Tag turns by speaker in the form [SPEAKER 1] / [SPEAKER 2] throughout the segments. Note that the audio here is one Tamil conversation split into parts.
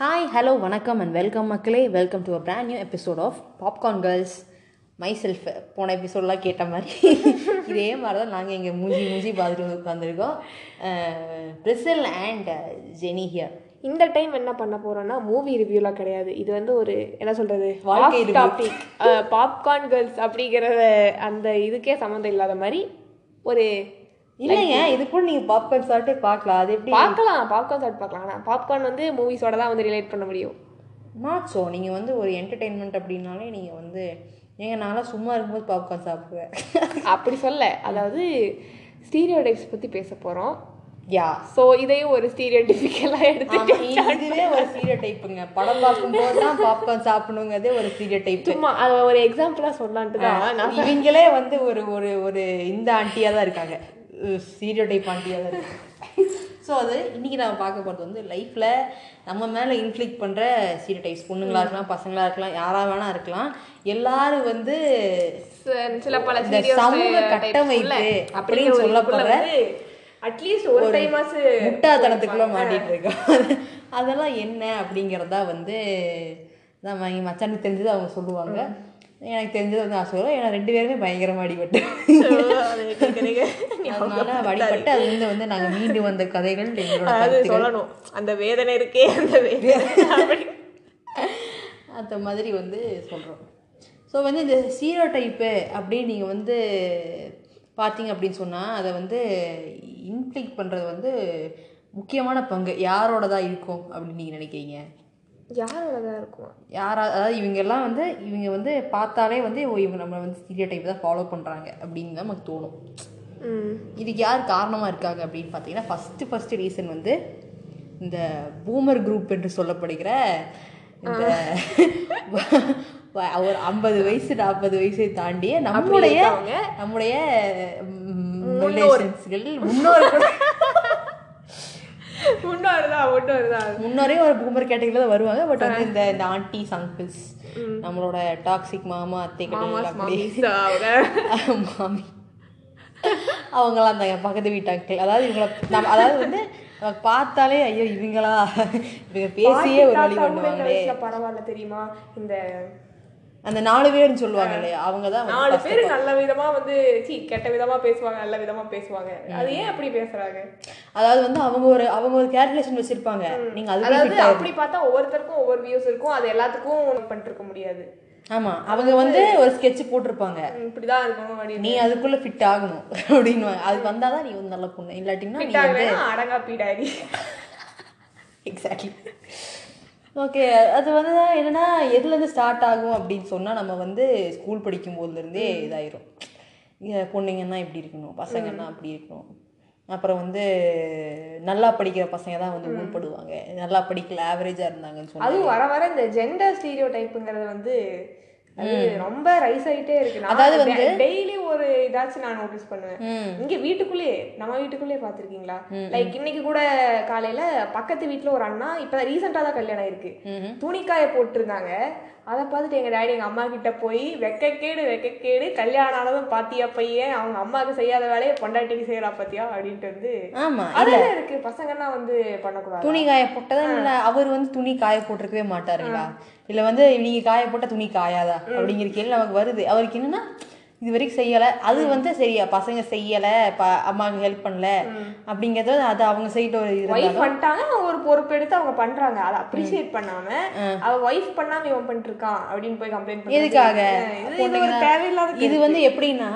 [SPEAKER 1] ஹாய் ஹலோ வணக்கம் அண்ட் வெல்கம் மக்களே. Welcome to a brand new episode of popcorn girls myself போன எபிசோடெலாம் கேட்ட மாதிரி. இதே மாதிரி தான் நாங்கள் இங்கே மூஞ்சி மூஞ்சி பார்த்துட்டு வந்து உட்காந்துருக்கோம் பிரிசல் அண்ட் ஜெனி ஹியர்
[SPEAKER 2] இந்த டைம் என்ன பண்ண போறோம்னா மூவி ரிவ்யூலாம் கிடையாது. இது வந்து ஒரு என்ன. டாபிக் பாப்கார்ன் கேர்ள்ஸ் அப்படிங்கிற அந்த இதுக்கே சம்மந்தம் இல்லாத மாதிரி ஒரு
[SPEAKER 1] இல்லைங்க இது கூட நீங்கள் பாப்கார்ன் சாப்பிட்டு பார்க்கலாம். அது எப்படி?
[SPEAKER 2] பார்க்கலாம் பாப்கார்ன் சாப்பிட்டு பார்க்கலாம். ஆனால் பாப்கார்ன் வந்து மூவிஸோட தான் வந்து ரிலேட் பண்ண முடியும்.
[SPEAKER 1] மாச்சோ நீங்கள் வந்து ஒரு என்டர்டெயின்மெண்ட் அப்படின்னாலே நீங்கள் வந்து ஏங்க நான்லாம் சும்மா இருக்கும்போது பாப்கார்ன் சாப்பிடுவேன்.
[SPEAKER 2] அப்படி சொல்ல. அதாவது ஸ்டீரியோ டைப்ஸ் பற்றி பேச போகிறோம்
[SPEAKER 1] யா.
[SPEAKER 2] ஸோ இதையும் ஒரு ஸ்டீரியோ டிஃபிக்கலாக எடுத்து
[SPEAKER 1] ஆமா, இதுவே ஒரு சீரியல் டைப்புங்க படம் பார்க்கும்போது தான் பாப்கார்ன் சாப்பிடணுங்கிறதே ஒரு சீரியல் டைப்
[SPEAKER 2] சும்மா அதை ஒரு எக்ஸாம்பிளாக சொல்லலான்ட்டு தான்
[SPEAKER 1] இவங்களே வந்து ஒரு ஒரு ஒரு இந்த ஆண்டியாக தான் இருக்காங்க. சீரியோ டைப் ஆண்டியாக தான் இருக்காங்க ஸோ அது இன்னைக்கு நம்ம பார்க்க போகிறது வந்து லைஃப்பில் நம்ம மேலே இன்ஃப்ளிக் பண்ணுற சீரியோ டைப்ஸ் பொண்ணுங்களா இருக்கலாம் பசங்களா இருக்கலாம் யாரா வேணா இருக்கலாம். எல்லாரும் வந்து
[SPEAKER 2] சில பல
[SPEAKER 1] சமூக கட்டமைப்பு அப்படின்னு சொல்லப்படுற
[SPEAKER 2] அட்லீஸ்ட் ஒரு டைமாச்சு
[SPEAKER 1] முட்டாள்தனத்துக்குள்ள மாட்டிட்டு இருக்கோம். அதெல்லாம் என்ன அப்படிங்கிறதா வந்து நம்ம மச்சானுக்கு தெரிஞ்சது அவங்க சொல்லுவாங்க. எனக்கு தெரிஞ்சது வந்து நான் சொல்லுவேன் ஏன்னா ரெண்டு பேருமே பயங்கரமா அடிபட்டு. அதனால வழிபட்டு அது வந்து வந்து நாங்கள் மீண்டு வந்த கதைகள் கருத்துக்கள்.
[SPEAKER 2] சொல்லணும். அந்த வேதனை இருக்கே அந்த வேதனை.
[SPEAKER 1] அந்த மாதிரி வந்து சொல்கிறோம் ஸோ வந்து இந்த சீரோ டைப்பு அப்படின்னு நீங்கள் வந்து பார்த்தீங்க அப்படின்னு சொன்னால் அதை வந்து இன்ஃப்ளிக் பண்ணுறது வந்து முக்கியமான பங்கு. யாரோட தான் இருக்கும் அப்படின்னு நீங்கள் நினைக்கிறீங்க?
[SPEAKER 2] யாரோடதான் இருக்கும்?
[SPEAKER 1] யாரா அதாவது இவங்க எல்லாம் வந்து இவங்க வந்து பார்த்தாலே வந்து ஓ இவங்க நம்ம வந்து சீரியோ டைப் தான் ஃபாலோ பண்ணுறாங்க அப்படின்னு தான் நமக்கு தோணும். இதுக்கு யார் காரணமாக இருக்காங்க அப்படின்னு பார்த்தீங்கன்னா ஃபஸ்ட்டு ஃபஸ்ட்டு ரீசன் வந்து இந்த பூமர் குரூப் என்று சொல்லப்படுகிற இந்த ஒரு ஐம்பது வயசு நாற்பது வயசை தாண்டிய நம்முடைய. நம்முடைய ரிலேஷன்ஸ்கள் முன்னோர்கள்.
[SPEAKER 2] முன்னோருதான் முன்னோருதான்
[SPEAKER 1] முன்னோரே ஒரு பூமர் கேட்டகரியில் தான் வருவாங்க பட் வந்து இந்த இந்த ஆண்டிஸ் அங்கிள்ஸ் நம்மளோட டாக்ஸிக் மாமா அத்தை மாமி அவங்களாம் அந்த பக்கத்து வீட்டு அங்கிள் அதாவது இவங்கள நம்ம அதாவது வந்து பார்த்தாலே ஐயோ இவங்களா? இவங்க பேசியே ஒரு வழி பண்ணுவாங்களே.
[SPEAKER 2] பரவாயில்ல தெரியுமா? இந்த
[SPEAKER 1] அந்த நாலு பேர்னு சொல்லுவாங்க இல்லையா? அவங்க தான்
[SPEAKER 2] நாலு பேர் நல்ல விதமா வந்து சீ கெட்ட விதமா பேசுவாங்க நல்ல விதமா பேசுவாங்க. அது ஏன் அப்படி பேசுறாங்க?
[SPEAKER 1] அதாவது வந்து அவங்க ஒரு அவங்க ஒரு கேல்குலேஷன் வச்சிருப்பாங்க. நீங்க அதுக்கு
[SPEAKER 2] அதாவது அப்படி பார்த்தா ஒவ்வொருத்தருக்கும் ஒவ்வொரு வியூஸ் இருக்கும். அது எல்லாத்துக்கும் பண்ணிட்டு இருக்க முடியாது.
[SPEAKER 1] ஆமா. அவங்க வந்து ஒரு ஸ்கெட்ச் போட்டிருப்பாங்க.
[SPEAKER 2] இப்படிதான் இருக்கணும்
[SPEAKER 1] நீ அதுக்குள்ள ஃபிட் ஆகணும் அப்படின்னு அது வந்தாதான் நீ வந்து நல்ல பொண்ணு.
[SPEAKER 2] ஆகலைன்னா அடங்கா பீடாடி
[SPEAKER 1] எக்ஸாக்ட்லி ஓகே அது வந்து என்னன்னா எதுலேருந்து ஸ்டார்ட் ஆகும் அப்படின்னு சொன்னால் நம்ம வந்து ஸ்கூல் படிக்கும் போதுலேருந்தே இதாயிரும். பொண்ணுங்கன்னா இப்படி இருக்கணும் பசங்கன்னா அப்படி இருக்கணும். அப்புறம் வந்து நல்லா படிக்கிற பசங்க தான் வந்து உள்படுவாங்க நல்லா படிக்கல ஆவரேஜாக இருந்தாங்கன்னு சொன்னாங்க
[SPEAKER 2] அதுவும் வர வர இந்த ஜெண்டர் ஸ்டீரியோ டைப்புங்கிறது வந்து ரொம்ப ரைஸ் ஆயிட்டே இருக்கு.
[SPEAKER 1] அதாவது வந்து-
[SPEAKER 2] டெய்லி ஒரு இதாச்சும் நான் நோட்டீஸ் பண்ணுவேன். இங்க வீட்டுக்குள்ளேயே நம்ம வீட்டுக்குள்ளேயே பாத்திருக்கீங்களா லைக் இன்னைக்கு கூட காலையில பக்கத்து வீட்ல ஒரு அண்ணா இப்ப ரீசெண்டா தான் கல்யாணம் இருக்கு
[SPEAKER 1] ம்ஹும்.
[SPEAKER 2] துணிக்காய போட்டிருந்தாங்க. அதை பார்த்துட்டு எங்க டாடி எங்க அம்மா கிட்ட போய் வெக்கக்கேடு வெக்கக்கேடு கல்யாணம் ஆனதும் பாத்தியா பையன்? அவங்க அம்மாவுக்கு செய்யாத வேலையை பொண்டாட்டிக்கு செய்யறா பாத்தியா? அப்படின்ட்டு வந்து
[SPEAKER 1] ஆமாம்
[SPEAKER 2] அதெல்லாம் இருக்கு. பசங்கன்னா வந்து பண்ணக்கூடாது?
[SPEAKER 1] துணி காய போட்டதா இல்லை அவர் வந்து துணி காய போட்டிருக்கவே மாட்டாருங்களா? இல்லை வந்து நீங்க காய போட்ட துணி காயாதா? அப்படிங்கிற கேள்வி நமக்கு வருது. அவருக்கு என்னன்னா இது வரைக்கும் செய்யலை. அது வந்து சரியா பசங்க செய்யலை அம்மாவுக்கு ஹெல்ப் பண்ணல அப்படிங்கிறது அது அவங்க சைடு ஒரு
[SPEAKER 2] ஒய்ஃப் பண்ணிட்டாங்க அவங்க ஒரு பொறுப்பு எடுத்து அவங்க பண்றாங்க. அதை அப்ரிசியேட் பண்ணாம அவ ஒய்ஃப் பண்ணாம இவன் பண்ணிட்டு இருக்கான் அப்படின்னு போய் கம்ப்ளைண்ட்
[SPEAKER 1] எதுக்காக?
[SPEAKER 2] இது தேவையில்லாத
[SPEAKER 1] இது வந்து எப்படின்னா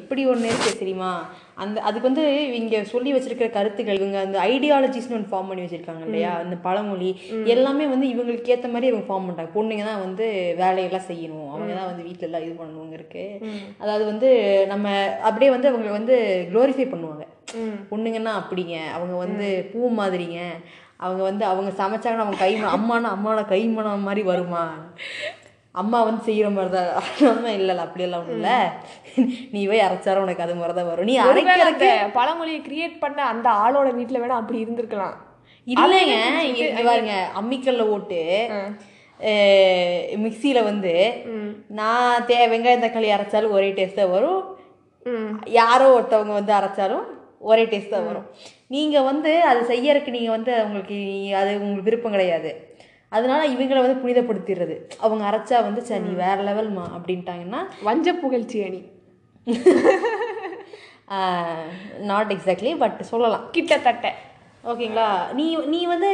[SPEAKER 1] இப்படி ஒன்று இருக்கு தெரியுமா? அந்த அதுக்கு வந்து இவங்க சொல்லி வச்சிருக்கிற கருத்துக்கள் இவங்க அந்த ஐடியாலஜிஸ்னு ஒன்று ஃபார்ம் பண்ணி வச்சிருக்காங்க இல்லையா? அந்த பழமொழி. எல்லாமே வந்து இவங்களுக்கு ஏற்ற மாதிரி இவங்க ஃபார்ம் பண்ணுறாங்க பொண்ணுங்க தான் வந்து வேலையெல்லாம் செய்யணும். அவங்க தான் வந்து வீட்டில எல்லாம் இது பண்ணணுங்க இருக்கு. அதாவது வந்து நம்ம அப்படியே வந்து அவங்க வந்து க்ளோரிஃபை பண்ணுவாங்க. பொண்ணுங்கன்னா அப்படிங்க. அவங்க வந்து பூ மாதிரிங்க. அவங்க வந்து அவங்க சமைச்சாங்கன்னா அவங்க கை அம்மானா அம்மாவோட கை மணம் மாதிரி வருமா? அம்மா வந்து செய்யற மாதிரி தான் நம்ம இல்லைல்ல அப்படியெல்லாம் ஒன்றும் இல்லை. நீ போய் அரைச்சாரும் உனக்கு அது மாதிரி தான் வரும். நீ
[SPEAKER 2] அந்த பழமொழியை கிரியேட் பண்ண அந்த ஆளோட வீட்ல வேணா அப்படி இருந்திருக்கலாம்.
[SPEAKER 1] இல்லைங்க இங்க பாருங்க அம்மிக்கல்ல ஓட்டு மிக்சியில வந்து நான் தே வெங்காயம் தக்காளி அரைச்சாலும் ஒரே டேஸ்ட் தான் வரும். யாரோ ஒருத்தவங்க வந்து அரைச்சாலும் ஒரே டேஸ்ட் தான் வரும். நீங்கள் வந்து அது செய்யறதுக்கு நீங்கள் வந்து உங்களுக்கு அது உங்களுக்கு விருப்பம் கிடையாது. அதனால இவங்களை வந்து புனிதப்படுத்திடுறது. அவங்க அரைச்சா வந்து சரி நீ வேற லெவல்மா அப்படின்ட்டாங்கன்னா
[SPEAKER 2] வஞ்ச புகழ்ச்சி அணி.
[SPEAKER 1] நாட் எக்ஸாக்ட்லி பட் சொல்லலாம்.
[SPEAKER 2] கிட்டத்தட்ட.
[SPEAKER 1] ஓகேங்களா? நீ நீ வந்து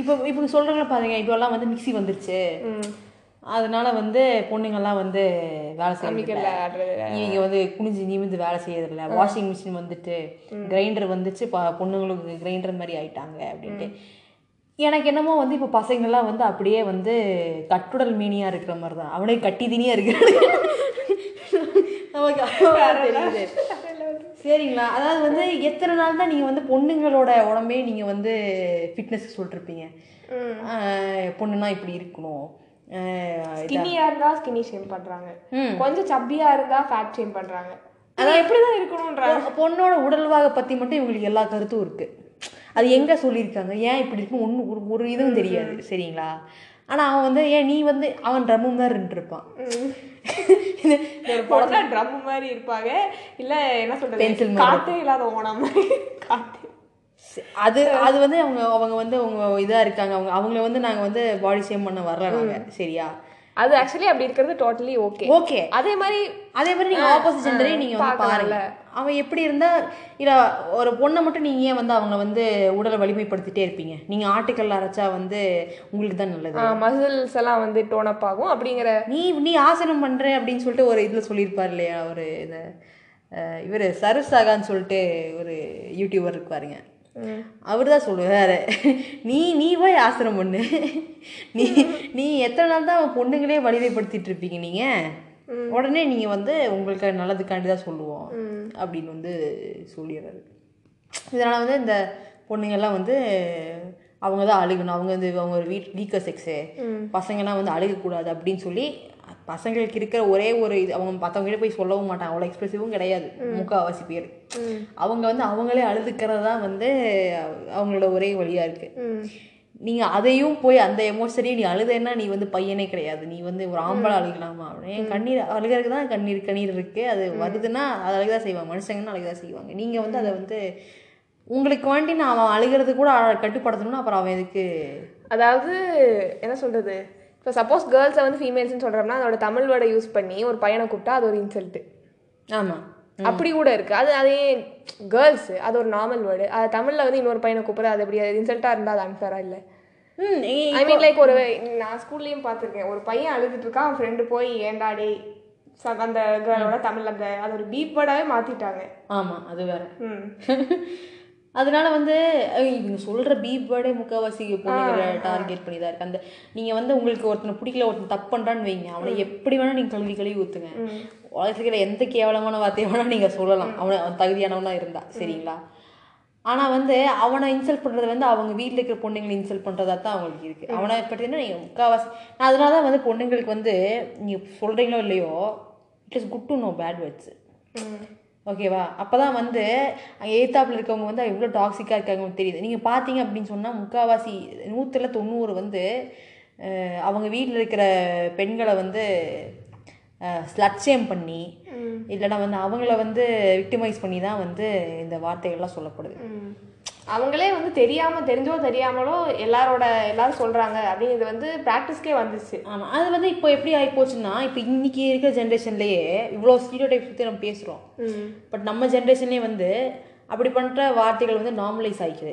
[SPEAKER 1] இப்போ இப்போ சொல்கிறவங்கள பாருங்க இப்போல்லாம் வந்து மிக்ஸி வந்துருச்சு. அதனால வந்து பொண்ணுங்கள்லாம் வந்து வேலை செய்யல இவங்க வந்து குனிஞ்சு நிமிந்து வேலை செய்யறதில்ல வாஷிங் மிஷின் வந்துட்டு கிரைண்டர் வந்துச்சு பொண்ணுங்களுக்கு கிரைண்டர் மாதிரி ஆயிட்டாங்க அப்படின்ட்டு. எனக்கு என்னமோ வந்து இப்போ பசங்கள்லாம் வந்து அப்படியே வந்து கட்டுடல் மீனியா இருக்கிற மாதிரி தான் அவனே கட்டி தினியா இருக்கிறாங்க நமக்கு தெரியுது. சரிங்களா? அதாவது வந்து எத்தனை நாள் தான் நீங்கள் வந்து பொண்ணுங்களோட உடம்பே நீங்கள் வந்து ஃபிட்னஸ் சொல்லிருப்பீங்க ஆஹ் பொண்ணுனா இப்படி இருக்கணும்.
[SPEAKER 2] ஸ்கின்னியா இருந்தா ஸ்கின்னி ஷேம் பண்றாங்க.
[SPEAKER 1] ம்.
[SPEAKER 2] கொஞ்சம் சப்பியா இருந்தா ஃபேட் ஷேம் பண்றாங்க. அது எப்படிதான் இருக்கணும்ன்றாங்க?
[SPEAKER 1] பொ- பொண்ணோட உடல்வாக பத்தி மட்டும் இவங்களுக்கு எல்லா கருத்தும் இருக்கு. அது எங்க சொல்லியிருக்காங்க? ஏன் இப்படி இருக்கும் ஒன்றும் ஒரு ஒரு இதுவும் தெரியாது. சரிங்களா? ஆனா அவன் வந்து ஏன் நீ வந்து அவன் ட்ரம்மு மாதிரி இருந்துருப்பான்
[SPEAKER 2] பொண்ணா ட்ரம் மாதிரி இருப்பாங்க. இல்ல என்ன
[SPEAKER 1] Pencil மாதிரி
[SPEAKER 2] காத்தே இல்லாத ஓனம் மாதிரி. காத்து.
[SPEAKER 1] அது அது வந்து அவங்க அவங்க வந்து அவங்க இதா இருக்காங்க. அவங்க அவங்கள வந்து நாங்க வந்து பாடி ஷேம் பண்ண வரல சரியா?
[SPEAKER 2] அது ஆக்சுவலி அப்படி இருக்கிறது டோட்டலி ஓகே
[SPEAKER 1] ஓகே
[SPEAKER 2] அதே மாதிரி
[SPEAKER 1] அதே மாதிரி நீங்க ஆப்போசிட் ஜெண்டரையும் நீங்க வந்து பாருங்க. அவன் எப்படி இருந்தா இல்ல ஒரு பொண்ணை மட்டும் நீங்க ஏன் வந்து அவங்க வந்து உடலை வலிமைப்படுத்திட்டே இருப்பீங்க? நீங்க ஆட்டுக்கல்ல அரைச்சா வந்து உங்களுக்கு தான் நல்லது.
[SPEAKER 2] மசில்ஸ் எல்லாம் வந்து டோன் அப் ஆகும் அப்படிங்கிற
[SPEAKER 1] நீ நீ ஆசனம் பண்ற அப்படின்னு சொல்லிட்டு ஒரு இதுல சொல்லியிருப்பார் இல்லையா ஒரு அஹ், இவரு சருசாகான்னு சொல்லிட்டு ஒரு யூடியூபர் இருப்பாருங்க. அவர் தான் சொல்லுவாரு நீ நீ போய் ஆசனம் பண்ணு. நீ நீ எத்தனை நாள் தான் பொண்ணுங்களே வலிமைப்படுத்திட்டு இருப்பீங்க நீங்க? உடனே நீங்க வந்து உங்களுக்கு நல்லதுக்காண்டி தான் சொல்லுவோம் அப்படின்னு வந்து சொல்லிடுறாரு. இதனால் வந்து இந்த பொண்ணுங்கெல்லாம் வந்து அவங்க தான் அழுகணும். அவங்க வந்து அவங்க ஒரு வீட் வீக்கர் செக்ஸு. பசங்கெல்லாம் வந்து அழுகக்கூடாது அப்படின்னு சொல்லி பசங்களுக்கு இருக்கிற ஒரே ஒரு இது அவங்க மற்றவங்ககிட்ட போய் சொல்லவும் மாட்டாங்க. அவ்வளோ எக்ஸ்பிரசிவும் கிடையாது. முக்கால்வாசி பேர். அவங்க வந்து அவங்களே அழுதுக்கிறது தான் வந்து அவங்களோட ஒரே வழியாக இருக்குது நீங்கள் அதையும் போய் அந்த எமோஷனையும் நீ அழுதேன்னா நீ வந்து பையனே கிடையாது. நீ வந்து ஒரு ஆம்பளை அழுகலாமா அப்படின்னு. கண்ணீர் அழுகிறதுக்கு தான் கண்ணீர் கண்ணீர் இருக்கு. அது வருதுன்னா அது அழுகதான் செய்வாங்க. மனுஷங்கன்னா அழுகதான் செய்வாங்க. நீங்கள் வந்து அதை வந்து உங்களுக்கு வேண்டி நான் அவன் அழுகிறது கூட கட்டுப்படுத்தணும்னா அப்புறம் அவன் எதுக்கு?
[SPEAKER 2] அதாவது என்ன சொல்றது? இப்போ சப்போஸ் கேர்ள்ஸை வந்து ஃபீமேல்ஸ்னு சொல்றோம்னா அதோட தமிழ் வேர்டை யூஸ் பண்ணி ஒரு பையனை கூப்பிட்டா அது ஒரு இன்சல்ட்டு
[SPEAKER 1] ஆமாம்
[SPEAKER 2] அப்படி கூட இருக்கு. அது அதே கேர்ள்ஸ் அது ஒரு நார்மல் வேர்டு அது தமிழ்ல வந்து இன்னொரு பையனை கூப்பிடுறது அது எப்படி அது இன்சல்ட்டா இருந்தா அது அன்ஃபேரா இல்ல? ஐ மீன் லைக் ஒரு நான் ஸ்கூல்லையும் பார்த்துருக்கேன். ஒரு பையன் அழுதுட்டு இருக்கான் அவன் ஃப்ரெண்டு போய் ச- அந்த கேர்ளோட தமிழ் அந்த அது ஒரு பீப் வேர்டாவே மாத்திட்டாங்க.
[SPEAKER 1] ஆமாம் அது வேற.
[SPEAKER 2] ம்.
[SPEAKER 1] அதனால வந்து இவங்க சொல்ற பீப் வேர்டே முக்கால்வாசி பொண்ணுங்களை டார்கெட் பண்ணி தான் இருக்கு. அந்த நீங்க வந்து உங்களுக்கு ஒருத்தனை பிடிக்கல ஒருத்தன் தப்பு பண்றான்னு வைங்க. அவனை எப்படி வேணா நீங்க கழுவி கழுவி ஊத்துங்க. உலகத்துல இருக்கிற எந்த கேவலமான வார்த்தையை வேணா நீங்க சொல்லலாம். அவனை அவன் தகுதியானவனா இருந்தா சரிங்களா? ஆனா வந்து அவனை இன்சல்ட் பண்றது வந்து அவங்க வீட்ல இருக்கிற பொண்ணுங்களை இன்சல்ட் பண்றதா தான் அவங்களுக்கு இருக்கு. அவனை பற்றினா நீங்க முக்கால்வாசி நான் அதனால தான் வந்து பொண்ணுங்களுக்கு வந்து நீங்க சொல்றீங்களோ இல்லையோ it is good to know bad words ஓகேவா அப்பதான் வந்து எய்த்தாப்பில் இருக்கவங்க வந்து எவ்வளோ டாக்ஸிக்காக இருக்காங்க தெரியுது. நீங்கள் பார்த்தீங்க அப்படின்னு சொன்னால் முக்கால்வாசி நூற்றில் தொண்ணூறு வந்து அவங்க வீட்டில் இருக்கிற பெண்களை வந்து ஸ்லட்சியம் பண்ணி இல்லைன்னா வந்து அவங்கள வந்து விக்டிமைஸ் பண்ணி தான் வந்து இந்த வார்த்தைகள்லாம் சொல்லப்படுது.
[SPEAKER 2] அவங்களே வந்து தெரியாம தெரிஞ்சோ தெரியாமலோ எல்லாரோட எல்லாரும் சொல்றாங்க. அப்படிங்கிறது வந்து ப்ராக்டிஸ்க்கே வந்துச்சு.
[SPEAKER 1] ஆமாம் அது வந்து இப்போ எப்படி ஆகி போச்சுன்னா இப்போ இன்னைக்கு இருக்கிற ஜென்ரேஷன்லேயே இவ்வளோ ஸ்டீரியோ டைப் பற்றி நம்ம பேசுகிறோம் பட் நம்ம ஜென்ரேஷன்லேயே வந்து அப்படி பண்ணுற வார்த்தைகள் வந்து நார்மலைஸ் ஆகிக்குது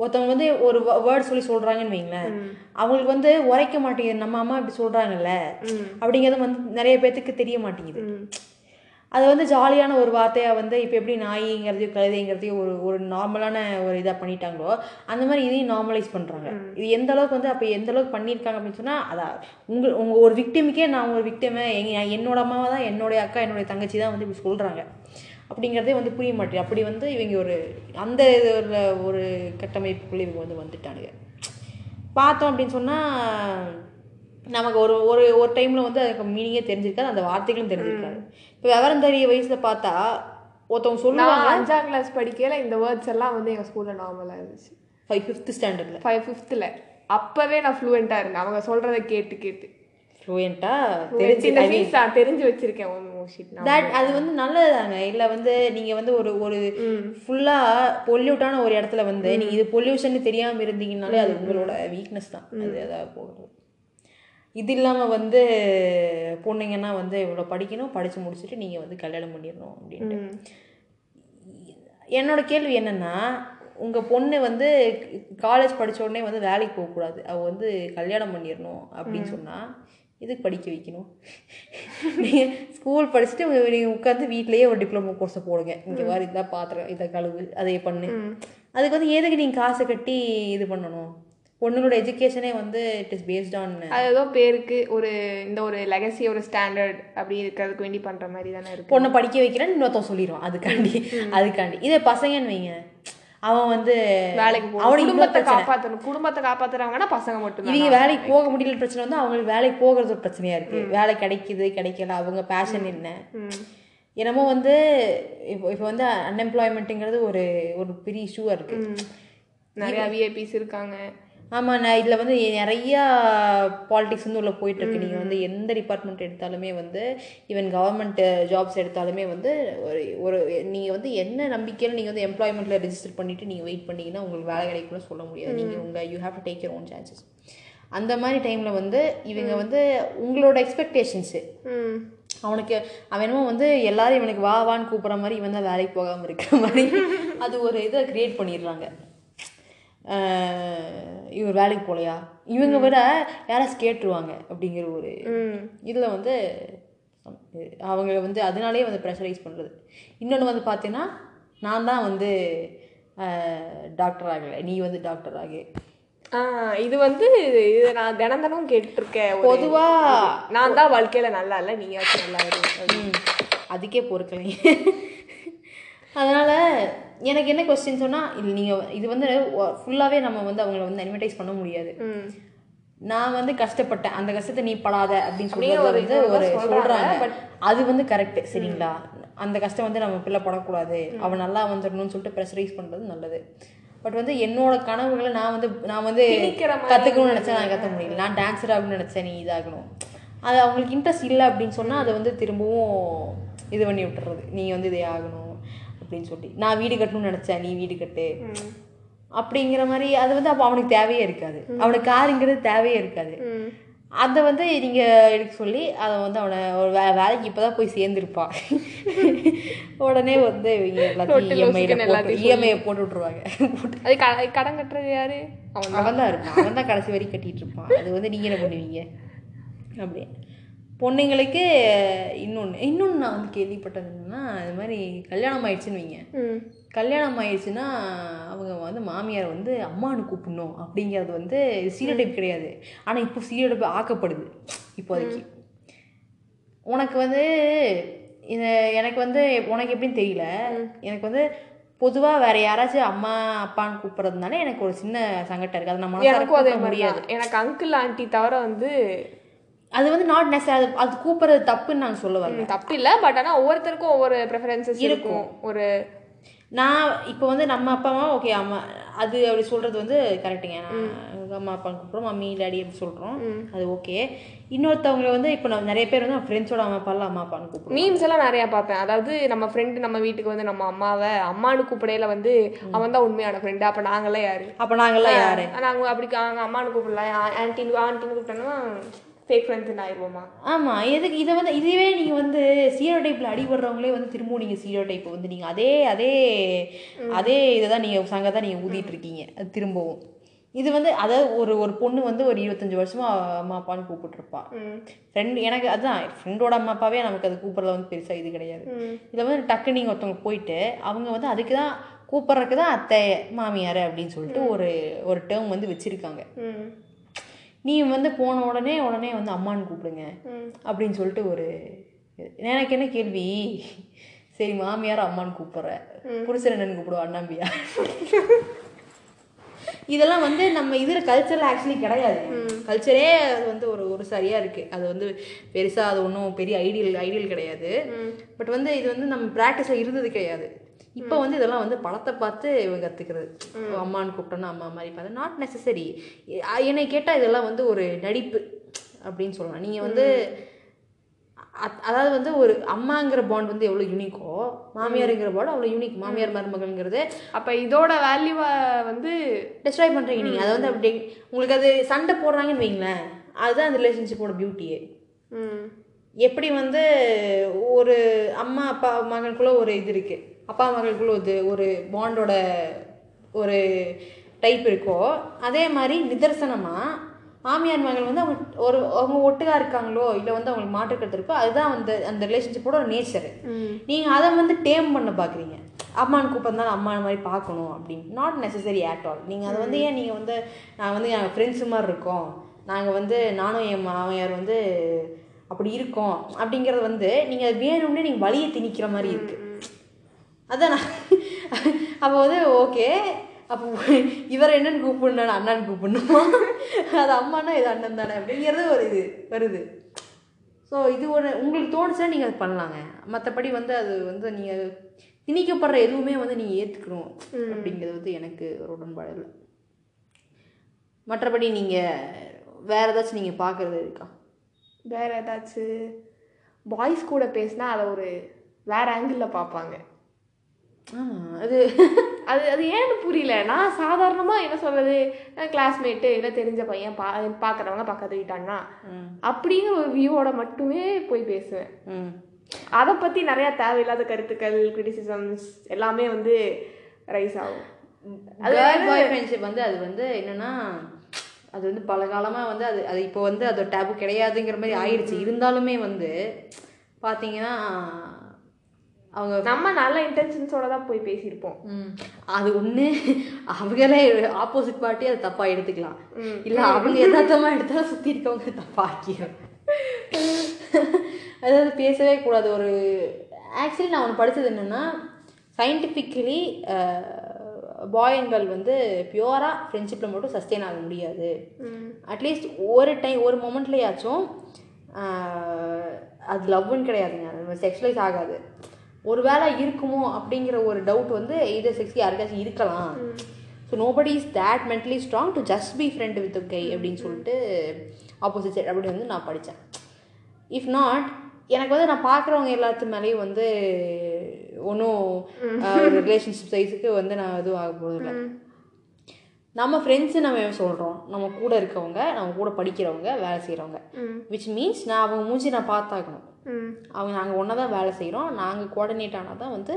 [SPEAKER 1] ஒருத்தவங்க வந்து ஒரு வேர்ட் சொல்லி சொல்கிறாங்கன்னு வைங்களேன். அவங்களுக்கு வந்து உரைக்க மாட்டேங்குது. நம்ம அம்மா இப்படி சொல்கிறாங்கல்ல அப்படிங்கிறது வந்து நிறைய பேர்த்துக்கு தெரிய மாட்டேங்குது. அது வந்து ஜாலியான ஒரு வார்த்தையாக வந்து இப்போ எப்படி நாய்ங்கிறதையும் கழுதைங்கிறதையும் ஒரு ஒரு நார்மலான ஒரு இதாக பண்ணிட்டாங்களோ அந்த மாதிரி இதையும் நார்மலைஸ் பண்ணுறாங்க இது எந்த அளவுக்கு வந்து அப்போ எந்த அளவுக்கு பண்ணியிருக்காங்க அப்படின்னு சொன்னால் அதான் உங்கள் உங்கள் ஒரு விக்டிமுக்கே நான் ஒரு விக்டிமை எங்க என்னோட அம்மாவை தான் என்னுடைய அக்கா என்னுடைய தங்கச்சி தான் வந்து இப்படி சொல்கிறாங்க அப்படிங்கிறதே வந்து புரிய மாட்டேங்குது. அப்படி வந்து இவங்க ஒரு அந்த இதுல ஒரு கட்டமைப்புக்குள்ளே இவங்க வந்து வந்துட்டானுங்க. பார்த்தோம் அப்படின்னு சொன்னால் நமக்கு ஒரு ஒரு ஒரு டைமில் வந்து அதுக்கு மீனிங்கே தெரிஞ்சிருக்காது அந்த வார்த்தைகளும் தெரிஞ்சிருக்காது. இப்போ விவரம் தெரிய வயசில் பார்த்தா ஒருத்தவங்க சொல்லுவாங்க.
[SPEAKER 2] அஞ்சாம் கிளாஸ் படிக்கையில இந்த வேர்ட்ஸ் எல்லாம் வந்து எங்க ஸ்கூல்ல நார்மலா இருந்துச்சு.
[SPEAKER 1] ஃபைவ் ஃபிஃப்த் ஸ்டாண்டர்டில்
[SPEAKER 2] ஃபைவ் ஃபிஃப்த்தில் அப்பவே நான் ஃப்ளூயண்ட்டாக இருந்தேன். அவங்க சொல்றதை கேட்டு கேட்டு.
[SPEAKER 1] ஃப்ளூயண்ட்டாக தெரிஞ்சு
[SPEAKER 2] நான் தெரிஞ்சு வச்சிருக்கேன்.
[SPEAKER 1] தட் அது வந்து நல்லதுதாங்க. இல்லை வந்து நீங்கள் வந்து ஒரு ஒரு ஃபுல்லாக பொல்யூட்டான ஒரு இடத்துல வந்து நீங்கள் இது பொல்யூஷன் தெரியாமல் இருந்தீங்கனாலே அது உங்களோட வீக்னஸ் தான். அது எதாவது போகிறது இது இல்லாமல் வந்து பொண்ணுங்கன்னா வந்து இவ்வளோ படிக்கணும் படித்து முடிச்சுட்டு நீங்கள் வந்து கல்யாணம் பண்ணிடணும் அப்படின்ட்டு.
[SPEAKER 2] ம்.
[SPEAKER 1] என்னோட கேள்வி என்னன்னா உங்கள் பொண்ணு வந்து காலேஜ் படிச்ச உடனே வந்து வேலைக்கு போகக்கூடாது அவள் வந்து கல்யாணம் பண்ணிடணும் அப்படின்னு சொன்னால் எதுக்கு படிக்க வைக்கணும்? நீங்கள் ஸ்கூல் படிச்சுட்டு நீங்கள் உட்காந்து வீட்லேயே ஒரு டிப்ளமோ கோர்ஸை போடுங்க. இங்கே வாரி இதான் பாத்திரம் இதை கழுவு அதை பண்ணு. அதுக்கு வந்து எதுக்கு நீங்கள் காசை கட்டி இது பண்ணணும்? பொண்ணுங்களோட எஜுகேஷனே வந்து இட் இஸ் பேஸ்ட் ஆன்
[SPEAKER 2] அது ஏதோ பேருக்கு ஒரு இந்த ஒரு லெகசி ஒரு ஸ்டாண்டர்ட் அப்படி இருக்கிறதுக்கு வேண்டி பண்ற மாதிரி தானே இருக்கு.
[SPEAKER 1] பொண்ணை படிக்க வைக்கிறேன்னு இன்னொருத்தன் சொல்லிடுவான். அதுக்காண்டி அதுக்காண்டி. இதே பசங்கன்னு வைங்க. அவன் வந்து
[SPEAKER 2] வேலைக்கு
[SPEAKER 1] அவனுக்கு
[SPEAKER 2] குடும்பத்தை. காப்பாற்றணும் குடும்பத்தை காப்பாத்துறவங்கன்னா பசங்க மட்டும்
[SPEAKER 1] இவங்க வேலைக்கு போக முடியல பிரச்சனை வந்து அவங்களுக்கு வேலைக்கு போகிறது ஒரு பிரச்சனையா இருக்கு. வேலை கிடைக்குது கிடைக்கல அவங்க பேஷன் என்ன? என்னமோ வந்து இப்போ இப்போ வந்து அன்எம்ப்ளாய்மெண்ட்டுங்கிறது ஒரு ஒரு பெரிய இஷ்யூவாக இருக்கு.
[SPEAKER 2] நிறைய விஐபிஸ் இருக்காங்க.
[SPEAKER 1] ஆமாம் நான் இதில் வந்து நிறையா பாலிடிக்ஸ் வந்து உள்ள போயிட்டு இருக்கு நீங்கள் வந்து எந்த டிபார்ட்மெண்ட் எடுத்தாலுமே வந்து ஈவன் கவர்மெண்ட் ஜாப்ஸ் எடுத்தாலுமே வந்து ஒரு ஒரு நீங்கள் வந்து என்ன நம்பிக்கையில் நீங்கள் வந்து எம்ப்ளாய்மெண்ட்டில் ரெஜிஸ்டர் பண்ணிவிட்டு நீங்கள் வெயிட் பண்ணீங்கன்னா உங்களுக்கு வேலை கிடைக்கும்னு சொல்ல முடியாது. நீங்கள் உங்கள் you have to take your own chances அந்த மாதிரி டைமில் வந்து இவங்க வந்து உங்களோட எக்ஸ்பெக்டேஷன்ஸு அவனுக்கு அவன் என்னமோ வந்து எல்லாரும் இவனுக்கு வா வான்னு கூப்பிட்ற மாதிரி இவன் தான் வேலைக்கு போகாமல் இருக்கிற மாதிரி. அது ஒரு இதை க்ரியேட் பண்ணிடுறாங்க. இவர் வேலைக்கு போகலையா இவங்க விட யாராச்சும் கேட்டுருவாங்க அப்படிங்கிற ஒரு இதில் வந்து அவங்க வந்து அதனாலே வந்து ப்ரெஷரைஸ் பண்ணுறது இன்னொன்று வந்து பார்த்தீங்கன்னா நான் தான் வந்து டாக்டர் ஆகலை. நீ வந்து டாக்டர் ஆகு.
[SPEAKER 2] இது வந்து இது நான் தினம் தினம் கேட்டுருக்கேன் ஒரு-
[SPEAKER 1] பொதுவா
[SPEAKER 2] நான் தான் வாழ்க்கையில நல்லா இல்ல நீயாச்சும் நல்லா இரு. அப்படின்னு.
[SPEAKER 1] ம், அதுக்கே பொறுக்கலை அதனால் எனக்கு என்ன கொஸ்டின் சொன்னால் இல்லை நீங்கள் இது வந்து ஃபுல்லாகவே நம்ம வந்து அவங்கள வந்து அட்வர்டைஸ் பண்ண முடியாது. நான் வந்து கஷ்டப்பட்டேன். அந்த கஷ்டத்தை நீ படாத அப்படின்னு
[SPEAKER 2] ஒரு
[SPEAKER 1] வந்து ஒரு
[SPEAKER 2] சொல்றாங்க,
[SPEAKER 1] சொல்றாங்க. அது வந்து கரெக்ட் சரிங்களா? அந்த கஷ்டம் வந்து நம்ம பிள்ளை படக்கூடாது. அவன் நல்லா வந்துடணும்னு சொல்லிட்டு ப்ரெஷரைஸ் பண்றது நல்லது. பட் வந்து என்னோட கனவுகளை நான் வந்து நான் வந்து கற்றுக்கணும்னு நினச்சேன் நான் கற்றுக்க முடியல. நான் டான்ஸர் ஆகணும்னு நினச்சேன் நீ இதாகணும். அது அவங்களுக்கு இன்ட்ரெஸ்ட் இல்லை அப்படின்னு சொன்னால் அதை வந்து திரும்பவும் இது பண்ணி விட்டுறது. நீ வந்து இதே ஆகணும். அப்படின்னு சொல்லி நான் வீடு கட்டணும்னு நினச்சேன் நீ வீடு கட்டு. அப்படிங்கிற மாதிரி அது வந்து அப்போ அவனுக்கு தேவையே இருக்காது. அவனுக்கு காருங்கிறது தேவையே இருக்காது. அதை வந்து நீங்கள் எடுக்க சொல்லி அதை வந்து அவனை ஒரு வே வேலைக்கு இப்போ தான் போய் சேர்ந்துருப்பான் உடனே வந்து இவங்க எல்லாத்தையும் இஎம்ஐயில்
[SPEAKER 2] உசுக்குன்னு
[SPEAKER 1] போட்டு இஎம்ஐயை போட்டு விட்ருவாங்க
[SPEAKER 2] அது கடன் கட்டுறது யாரு? அவன்
[SPEAKER 1] தான் இருப்பான். அவன் தான் கடைசி வரைக்கும் கட்டிட்டு இருப்பான். அது வந்து நீங்கள் என்ன பண்ணுவீங்க? அப்படி பொண்ணுங்களுக்கு இன்னொன்று இன்னொன்று நான் வந்து கேள்விப்பட்டது என்னன்னா இது மாதிரி கல்யாணம் ஆயிடுச்சுன்னு வைங்க. கல்யாணம் ஆயிடுச்சுன்னா அவங்க வந்து மாமியார் வந்து அம்மானு கூப்பிடணும் அப்படிங்கிறது வந்து சீரியல் டைப் கிடையாது. ஆனால் இப்போ சீரியல் டைப் ஆக்கப்படுது இப்போதைக்கு உனக்கு வந்து இது எனக்கு வந்து உனக்கு எப்படின்னு தெரியல. எனக்கு வந்து பொதுவாக வேற யாராச்சும் அம்மா அப்பான்னு கூப்பிட்றதுனால எனக்கு ஒரு சின்ன சங்கடம் இருக்குது அதை நம்ம முடியாது.
[SPEAKER 2] எனக்கு அங்கிள் ஆண்டி தவிர வந்து
[SPEAKER 1] அது வந்து நாட் நெச அது அது கூப்பிட்றது தப்புன்னு நாங்கள் சொல்ல வரல
[SPEAKER 2] ம், தப்பு இல்ல பட் ஆனா ஒவ்வொருத்தருக்கும் ஒவ்வொரு ப்ரெஃபரன்சஸ் இருக்கும். ஒரு
[SPEAKER 1] நான் இப்போ வந்து நம்ம அப்பா அம்மா ஓகே அம்மா அது அப்படி சொல்கிறது வந்து கரெக்டுங்க நான் அம்மா அப்பா கூப்பிட்றோம் மம்மி டாடி அப்படி சொல்கிறோம் அது ஓகே இன்னொருத்தவங்க வந்து இப்போ நான் நிறைய பேர் வந்து ஃப்ரெண்ட்ஸோட அம்மா அப்பாலாம் அம்மா அப்பான்னு கூப்பிடுவோம்
[SPEAKER 2] மீம்ஸ் எல்லாம் நிறைய பார்ப்பேன். அதாவது நம்ம ஃப்ரெண்டு நம்ம வீட்டுக்கு வந்து நம்ம அம்மாவை அம்மானு கூப்பிடையில வந்து அவன் தான் உண்மையான ஃப்ரெண்டு அப்ப நாங்களாம் யாரு?
[SPEAKER 1] அப்போ நாங்கள்லாம் யார்?
[SPEAKER 2] நாங்க அப்படி அவங்க அம்மானு கூப்பிடல ஆன்டின்னு ஆன்டின்னு கூப்பிட்டோம்னா ஃபேக் ஃப்ரெண்ட்ஸ் ஆயிடுவோமா?
[SPEAKER 1] ஆமாம் எதுக்கு இதை வந்து இதுவே நீங்கள் வந்து சீரோ டைப்பில் அடிபடுறவங்களே வந்து திரும்பவும் நீங்கள் சீரோ டைப் வந்து நீங்கள் அதே அதே அதே இதை தான் நீங்கள் சங்க தான் நீங்கள் ஊதிட்டு இருக்கீங்க அது திரும்பவும். இது வந்து அதாவது ஒரு ஒரு பொண்ணு வந்து ஒரு இருபத்தஞ்சி வருஷமா அம்மா அப்பான்னு கூப்பிட்டுருப்பா. ஃப்ரெண்ட் எனக்கு அதுதான் ஃப்ரெண்டோட அம்மா அப்பாவே நமக்கு அது கூப்பிட்றது வந்து பெருசாக இது கிடையாது. இதில் வந்து டக்கு நீங்கள் ஒருத்தவங்க போயிட்டு அவங்க வந்து அதுக்கு தான் கூப்பிட்றதுக்கு தான் அத்தை மாமியார் அப்படின்னு சொல்லிட்டு ஒரு ஒரு டேர்ம் வந்து வச்சுருக்காங்க. நீ வந்து போன உடனே உடனே வந்து அம்மான்னு கூப்பிடுங்க. அப்படின்னு சொல்லிட்டு ஒரு எனக்கு என்ன கேள்வி? சரி மாமியார் அம்மான்னு கூப்பிட்ற. புருஷன் என்னன்னு கூப்பிடுவா அண்ணாம்பியா? இதெல்லாம் வந்து நம்ம இதில் கல்ச்சரில் ஆக்சுவலி கிடையாது. கல்ச்சரே அது வந்து ஒரு ஒரு சரியாக இருக்குது அது வந்து பெருசாக அது ஒன்றும் பெரிய ஐடியல் ஐடியல் கிடையாது. பட் வந்து இது வந்து நம்ம ப்ராக்டிஸில் இருந்தது கிடையாது. இப்போ வந்து இதெல்லாம் வந்து படத்தை பார்த்து இவங்க கற்றுக்கிறது அம்மான்னு கூப்பிட்டோன்னா அம்மா மாதிரி பார்த்து. நாட் நெசசரி என்னை கேட்டால் இதெல்லாம் வந்து ஒரு நடிப்பு அப்படின்னு சொல்லலாம். நீங்கள் வந்து அதாவது வந்து ஒரு அம்மாங்கிற பாண்ட் வந்து எவ்வளோ யூனிக்கோ மாமியாருங்கிற பாண்ட் அவ்வளோ யூனிக் மாமியார் மருமகள்ங்கிறது
[SPEAKER 2] அப்ப இதோட வேல்யூவை வந்து
[SPEAKER 1] டிஸ்ட்ராய் பண்ணுறீங்க நீங்கள் அதை வந்து அப்படி உங்களுக்கு அது சண்டை போடுறாங்கன்னு வைங்களேன். அதுதான் அந்த ரிலேஷன்ஷிப்போட பியூட்டியே எப்படி வந்து ஒரு அம்மா அப்பா மகனுக்குள்ள ஒரு இது இருக்கு. அப்பா மகளுக்குள்ள ஒரு ஒரு பாண்டோட ஒரு டைப் இருக்கோ அதே மாதிரி நிதர்சனமா மாமியார் மகள் வந்து அவங்க ஒரு அவங்க ஒட்டுக்கா இருக்காங்களோ இல்லை வந்து அவங்களுக்கு மாற்றுக்கிறது இருக்கோ அதுதான் அந்த அந்த ரிலேஷன்ஷிப்போட ஒரு நேச்சர் நீங்கள் அதை வந்து டேம் பண்ண பார்க்குறீங்க அம்மான்னு கூப்பிட்றதுனால அம்மா மாதிரி பார்க்கணும் அப்படின்னு. நாட் நெசசரி ஆட் ஆல் நீங்கள் அதை வந்து ஏன் நீங்கள் வந்து நான் வந்து என் ஃப்ரெண்ட்ஸு மாதிரி இருக்கோம். நாங்கள் வந்து நானும் என் மாமியார் வந்து அப்படி இருக்கோம் அப்படிங்கிறது வந்து நீங்கள் அது வேணும்னே நீங்கள் வழியை திணிக்கிற மாதிரி இருக்கு. அதான் நான் அப்போ வந்து ஓகே அப்போ இவர் என்னன்னு கூப்பிடணும் அண்ணான்னு கூப்பிடணுமா? அது அம்மானா இது அண்ணன் தானே அப்படிங்கிறது ஒரு இது வருது. ஸோ இது ஒரு உங்களுக்கு தோணுச்சுன்னா நீங்கள் அது பண்ணலாங்க. மற்றபடி வந்து அது வந்து நீங்கள் திணிக்கப்படுற எதுவுமே வந்து நீங்கள் ஏற்றுக்கணும் அப்படிங்கிறது வந்து எனக்கு ஒரு உடன்பாடு இல்லை. மற்றபடி நீங்கள் வேற ஏதாச்சும் நீங்கள் பார்க்குறது இருக்கா?
[SPEAKER 2] வேற ஏதாச்சும் பாய்ஸ் கூட பேசினா அதை ஒரு வேற ஆங்கிளில் பார்ப்பாங்க
[SPEAKER 1] ஆமாம் அது
[SPEAKER 2] அது அது ஏன்னு புரியல. நான் சாதாரணமாக என்ன சொல்றது? கிளாஸ்மேட்டு இல்லை தெரிஞ்ச பையன் பா பார்க்குறவங்க பக்கத்து வீட்டான்னா அப்படிங்கிற ஒரு வியூவோட மட்டுமே போய் பேசுவேன்.
[SPEAKER 1] ம்.
[SPEAKER 2] அதை பற்றி நிறையா தேவையில்லாத கருத்துக்கள் கிரிட்டிசிசம்ஸ் எல்லாமே வந்து ரைஸ் ஆகும்.
[SPEAKER 1] அது பாய் ஃப்ரெண்ட்ஷிப் வந்து அது வந்து என்னன்னா அது வந்து பல காலமாக வந்து அது அது இப்போ வந்து அது டேபு கிடையாதுங்கிற மாதிரி ஆயிடுச்சு. இருந்தாலுமே வந்து பார்த்தீங்கன்னா அவங்க
[SPEAKER 2] நம்ம நல்ல இன்டென்ஷன்ஸோட தான் போய் பேசியிருப்போம்.
[SPEAKER 1] அது ஒன்று அவங்களே ஆப்போசிட் பார்ட்டி அதை தப்பாக எடுத்துக்கலாம். இல்லை அவங்க யதார்த்தமாக எடுத்தாலும் சுற்றி இருக்கவங்க தப்பாக ஆக்கிடும் அதாவது பேசவே கூடாது. ஒரு ஆக்சுவலி நான் ஒன்று படித்தது என்னென்னா சயின்டிஃபிக்கலி பாய் அண்ட் கேர்ள் வந்து பியூராக ஃப்ரெண்ட்ஷிப்பில் மட்டும் சஸ்டெயின் ஆக முடியாது. அட்லீஸ்ட் ஒரு டைம் ஒரு மொமெண்ட்லேயாச்சும் அது லவ்னு கிடையாதுங்க. அது செக்ஷுவலைஸ் ஆகாது. ஒரு வேளை இருக்குமோ அப்படிங்கிற ஒரு டவுட் வந்து இதர் செக்ஸ் யாருக்காச்சும் இருக்கலாம். So nobody is that mentally strong to just be friend with guy அப்படின்னு சொல்லிட்டு ஆப்போசிட் சைட் அப்படி வந்து நான் படித்தேன் இஃப் நாட் எனக்கு வந்து நான் பார்க்குறவங்க எல்லாத்து மேலேயும் வந்து ஒன்றும் ஒரு ரிலேஷன்ஷிப் சைஸுக்கு வந்து நான் எதுவும் ஆக போகிறதில்ல நம்ம ஃப்ரெண்ட்ஸு நம்ம சொல்கிறோம் நம்ம கூட இருக்கவங்க நம்ம கூட படிக்கிறவங்க வேலை செய்கிறவங்க விச் மீன்ஸ் நான் அவங்க மூஞ்சி நான் பார்த்தாக்கணும் அவங்க நாங்கள் ஒன்றா தான் வேலை செய்கிறோம் நாங்கள் கோஆர்டினேட் ஆனால் தான் வந்து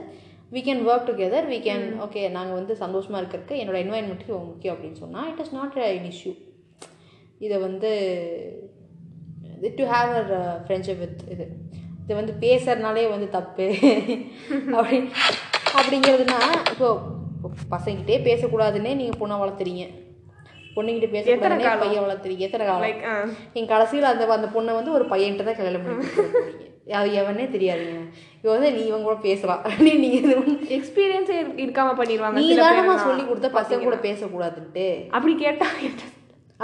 [SPEAKER 1] we can work together we can okay நாங்கள் வந்து சந்தோஷமாக இருக்கிறதுக்கு என்னோட என்வாயன்மெண்ட்டுக்கு முக்கியம் அப்படின்னு சொன்னால் it is not an issue இதை வந்து to have our friendship with இது. இது வந்து பேசுறதுனாலே வந்து தப்பு. அப்படி அப்படிங்கிறதுனா இப்போ பசங்கிட்டே பேசக்கூடாதுன்னே நீங்கள் பொண்ணை வளர்த்துறீங்க. பொண்ணுங்கிட்ட பேசக்கூடாதுன்னே பையன் வளர்த்துறீங்க. எத்தனை காலம்? என் கடைசியில் அந்த அந்த பொண்ணை வந்து ஒரு பையன்கிட்ட தான் கல்யாணம் பண்ணி அது எவனே தெரியாதுங்க. இவ வந்து நீ இவன் கூட பேசலாம். அப்படின்னு நீங்க இது.
[SPEAKER 2] எக்ஸ்பீரியன்ஸே இருக்காம பண்ணிடுவாங்க
[SPEAKER 1] நீ தானமா. சொல்லி கொடுத்த பசங்க கூட பேசக்கூடாதுன்ட்டு.
[SPEAKER 2] அப்படி கேட்டா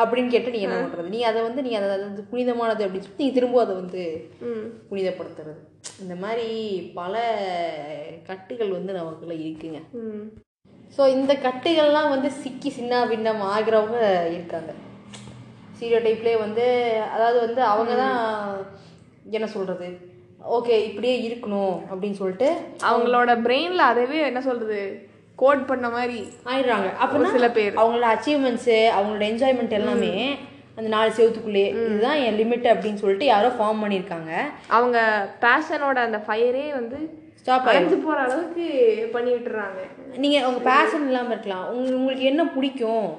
[SPEAKER 1] அப்படின்னு கேட்டு நீ என்ன பண்றது? நீ அதை வந்து நீ அதை வந்து புனிதமானது அப்படின்னு சொல்லி நீ திரும்ப அதை வந்து புனிதப்படுத்துறது. இந்த மாதிரி பல கட்டுகள் வந்து நமக்குள்ள இருக்குங்க. ஸோ இந்த கட்டுகள்லாம் வந்து சிக்கி சின்ன பின்னம் ஆகிறவங்க இருக்காங்க. சீரியோ டைப்லேயே வந்து அதாவது வந்து அவங்க தான் என்ன சொல்கிறது ஓகே இப்படியே இருக்கணும் அப்படின்னு சொல்லிட்டு
[SPEAKER 2] அவங்களோட பிரெயின்ல அதவே என்ன சொல்றது? கோட் பண்ண மாதிரி
[SPEAKER 1] ஆயிடுறாங்க. அப்படின்னா
[SPEAKER 2] சில பேர்.
[SPEAKER 1] அவங்களோட அச்சீவ்மெண்ட்ஸு அவங்களோட என்ஜாய்மெண்ட் எல்லாமே அந்த நாலு செவத்துக்குள்ளேயே இதுதான் என் லிமிட் அப்படின்னு சொல்லிட்டு யாரோ ஃபார்ம் பண்ணியிருக்காங்க.
[SPEAKER 2] அவங்க பேஷனோட அந்த ஃபயரே வந்து
[SPEAKER 1] ஸ்டாப்
[SPEAKER 2] அடைஞ்சு போற அளவுக்கு பண்ணி விட்டுறாங்க.
[SPEAKER 1] நீங்கள் உங்கள் பேஷன் இல்லாமல் இருக்கலாம். உங்க உங்களுக்கு என்ன பிடிக்கும்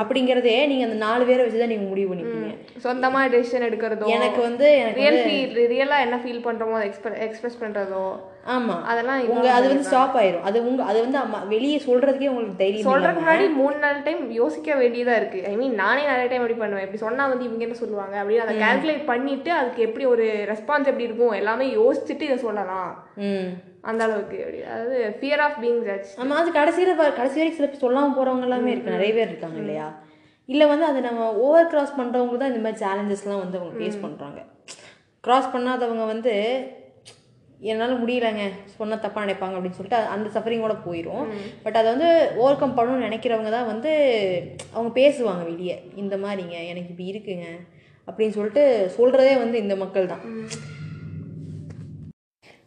[SPEAKER 1] அப்படிங்கிறதே நீங்கள் அந்த நாலு பேரை வச்சு தான் நீங்கள் முடிவு பண்ணிப்பீங்க.
[SPEAKER 2] சொந்தமா டெசிஷன் எடுக்கிறதோ
[SPEAKER 1] எனக்கு வந்து எனக்கு
[SPEAKER 2] ரியல் ஃபீல் ரியலா என்ன ஃபீல் பண்றோமோ அதை எக்ஸ்பிர எக்ஸ்பிரஸ் பண்றதோ
[SPEAKER 1] ஆமாம்
[SPEAKER 2] அதெல்லாம்
[SPEAKER 1] உங்க அது வந்து ஸ்டாப் ஆயிரும். அது உங்க அது வந்து அம்மா வெளியே சொல்றதுக்கே உங்களுக்கு தைரியம்
[SPEAKER 2] சொல்றதுக்கு முன்னாடி மூணு நாலு டைம் யோசிக்க வேண்டியதா இருக்கு. ஐ மீன் நானே நிறைய டைம் எப்படி பண்ணுவேன். இப்படி சொன்னா வந்து இவங்க என்ன சொல்லுவாங்க அப்படின்னு அதை கால்குலேட் பண்ணிட்டு அதுக்கு எப்படி ஒரு ரெஸ்பான்ஸ் எப்படி இருக்கும் எல்லாமே யோசிச்சுட்டு இதை சொல்லலாம்.
[SPEAKER 1] ம்.
[SPEAKER 2] அந்த அளவுக்கு எப்படி அதாவது ஃபியர் ஆஃப் பீங் ஜட்ஜ்
[SPEAKER 1] ஆமா அது கடைசியில கடைசி வரைக்கும் சில பேர் சொல்லாம போறவங்க எல்லாமே இருக்கு. நிறைய பேர் இருக்காங்க இல்லையா? இல்ல வந்து அதை நம்ம ஓவர் கிராஸ் பண்றவங்க தான் இந்த மாதிரி சேலஞ்சஸ்லாம் வந்து அவங்க ஃபேஸ் பண்றாங்க. கிராஸ் பண்ணாதவங்க வந்து என்னால் முடியலங்க. சொன்னால் தப்பாக நினைப்பாங்க அப்படின்னு சொல்லிட்டு அந்த சஃபரிங்கோட போயிடும் பட் அதை வந்து ஓவர் கம் பண்ணணும்னு நினைக்கிறவங்க தான் வந்து அவங்க பேசுவாங்க வெளியே. இந்த மாதிரிங்க எனக்கு இப்படி இருக்குங்க அப்படின்னு சொல்லிட்டு சொல்கிறதே வந்து இந்த மக்கள் தான்.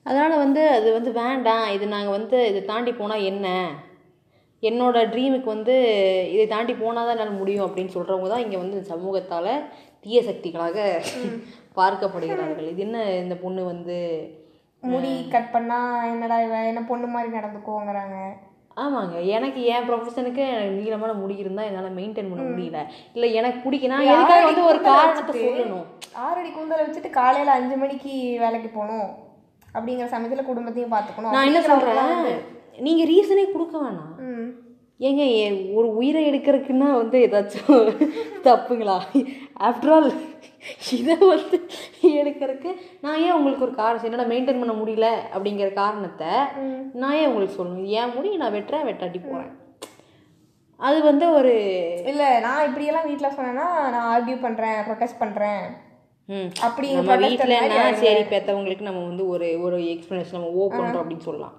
[SPEAKER 1] அதனால் வந்து அது வந்து வேண்டாம். இது நாங்கள் வந்து இதை தாண்டி போனால் என்ன? என்னோட ட்ரீமுக்கு வந்து இதை தாண்டி போனால் தான் என்னால் முடியும் அப்படின்னு சொல்கிறவங்க தான் இங்கே வந்து சமூகத்தால் தீய சக்திகளாக பார்க்கப்படுகிறார்கள். இது என்ன இந்த பொண்ணு வந்து
[SPEAKER 2] முடி கட் பண்ணா என்னடா இவ? என்ன பொண்ணு மாதிரி நடந்துக்கோங்கிறாங்க
[SPEAKER 1] ஆமாங்க. எனக்கு என் ப்ரொஃபஷனுக்கு எனக்கு நீளமான முடி இருந்தால் என்னால் மெயின்டைன் பண்ண முடியல. இல்லை எனக்கு பிடிக்கும் நான் எதுக்காக வந்து ஒரு காரணத்தை சொல்லணும்.
[SPEAKER 2] ஆறடி கூந்தலை வச்சுட்டு காலையில அஞ்சு மணிக்கு வேலைக்கு போகணும். அப்படிங்கிற சமயத்துல குடும்பத்தையும் பார்த்துக்கணும்
[SPEAKER 1] நான் என்ன சொல்கிறேன் நீங்கள் ரீசனே கொடுக்க வேணாம். ஏங்க ஒரு உயிரை எடுக்கிறதுக்குன்னா வந்து ஏதாச்சும் தப்புங்களா? ஆஃப்டர் ஆல் இதை வந்து எடுக்கிறதுக்கு நான் ஏன் உங்களுக்கு ஒரு காரணம் என்னால் மெயின்டைன் பண்ண முடியல அப்படிங்கிற காரணத்தை நான் ஏன் உங்களுக்கு சொல்லணும்? என் முடி நான் வெட்டுறேன் வெட்டாட்டி போகிறேன் அது வந்து ஒரு
[SPEAKER 2] இல்ல நான் இப்படியெல்லாம் வீட்ல சொன்னேன்னா நான் ஆர்கியூ பண்றேன் ப்ரொடெஸ்ட் பண்றேன்.
[SPEAKER 1] ம்.
[SPEAKER 2] அப்படி
[SPEAKER 1] நம்ம
[SPEAKER 2] ஆயிடுவேன்.
[SPEAKER 1] சரி பெற்றவங்களுக்கு நம்ம வந்து ஒரு ஒரு எக்ஸ்ப்ளனேஷன் நம்ம ஓ பண்ணுறோம் அப்படின்னு சொல்லலாம்.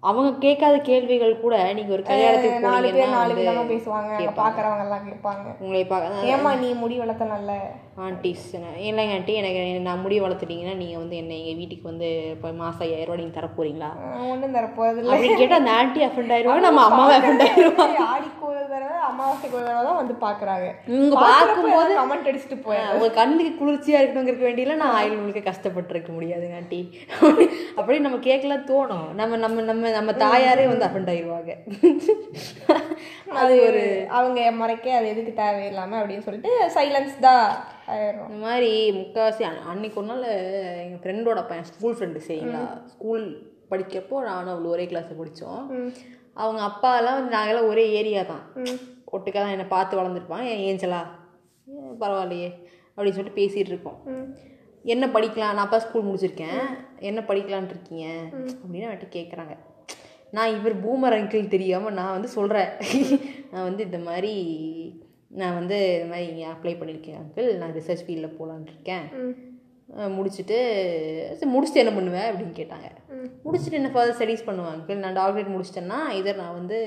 [SPEAKER 1] அவங்க கேட்காத கேள்விகள் கூட நீங்கள் ஒரு கல்யாணத்துக்கு
[SPEAKER 2] நாலு பேர் நாலு விதமா பேசுவாங்க. பாக்குறவங்க எல்லாம் கேட்பாங்க.
[SPEAKER 1] உங்களை பார்க்க
[SPEAKER 2] ஏமா நீ முடி வளர்த்தனல்ல
[SPEAKER 1] ஆண்டிஸ் இல்லைங்க ஆண்டி எனக்கு நான் முடி வளர்த்துட்டீங்கன்னா நீங்கள் வந்து என்ன எங்கள் வீட்டுக்கு வந்து இப்போ மாதம் ஐயாயிரம் ரூபாய் நீங்கள் தர போறீங்களா?
[SPEAKER 2] ஒன்றும் தரப்போறது இல்லை
[SPEAKER 1] அப்படின்னு கேட்டால் அந்த ஆண்டி அஃபெண்ட் ஆயிடுவாங்க நம்ம அம்மாவை அஃபெண்ட் ஆயிடுவாங்க
[SPEAKER 2] ஆடிக்கு ஒரு தடவை அமாவாசைக்கு ஒரு தடவை தான் வந்து பாக்குறாங்க.
[SPEAKER 1] இவங்க பார்க்கும்போது
[SPEAKER 2] கமெண்ட் அடிச்சுட்டு போய்.
[SPEAKER 1] உங்க கண்ணுக்கு குளிர்ச்சியா இருக்கணுங்கிறதுக்கு வேண்டியில நான் ஆயில் உங்களுக்கு கஷ்டப்பட்டிருக்க முடியாதுங்க ஆண்டி அப்படியே நம்ம கேட்கலாம் தோணும். நம்ம நம்ம நம்ம நம்ம தாயாரே வந்து அஃபெண்ட் ஆயிடுவாங்க
[SPEAKER 2] அது ஒரு அவங்க மறைக்க அது எதுக்கு தேவையில்லாம அப்படின்னு சொல்லிட்டு சைலன்ஸ் தான். ஆயிரும்.
[SPEAKER 1] இந்த மாதிரி முக்கால்வாசி அன்- அன்னைக்கு ஒரு நாள் எங்கள் ஃப்ரெண்டோட பையன் ஸ்கூல் ஃப்ரெண்டு சரிங்களா? ஸ்கூல் படிக்கிறப்போ நானும் அவ்வளோ ஒரே கிளாஸில் படித்தோம் அவங்க அப்பாலாம் வந்து நாங்களாம் ஒரே ஏரியா தான். ஒட்டுக்கா தான் என்னை பார்த்து வளர்ந்துருப்பாங்க என் ஏஞ்சலா? பரவாயில்லையே. அப்படின்னு சொல்லிட்டு பேசிகிட்டு இருக்கோம். என்ன படிக்கலாம்? நான் அப்பா ஸ்கூல் முடிச்சிருக்கேன். என்ன படிக்கலான்ட்டு இருக்கீங்க? அப்படின்னு அவன்கிட்ட கேட்குறாங்க நான் இவர் பூமர் அங்கிள் தெரியாமல் நான் வந்து சொல்கிறேன் நான் வந்து இந்த மாதிரி நான் வந்து இந்த மாதிரி இங்கே அப்ளை பண்ணியிருக்கேன் அங்கிள் நான் ரிசர்ச் ஃபீல்டில் போகலான்னு இருக்கேன். முடிச்சுட்டு சரி முடிச்சுட்டு என்ன பண்ணுவேன் அப்படின்னு கேட்டாங்க. முடிச்சுட்டு என்ன ஃபர்தர் ஸ்டடீஸ் பண்ணுவேன் அங்கிள் நான் டாக்டரேட் முடிச்சிட்டேன்னா இதர் நான் வந்து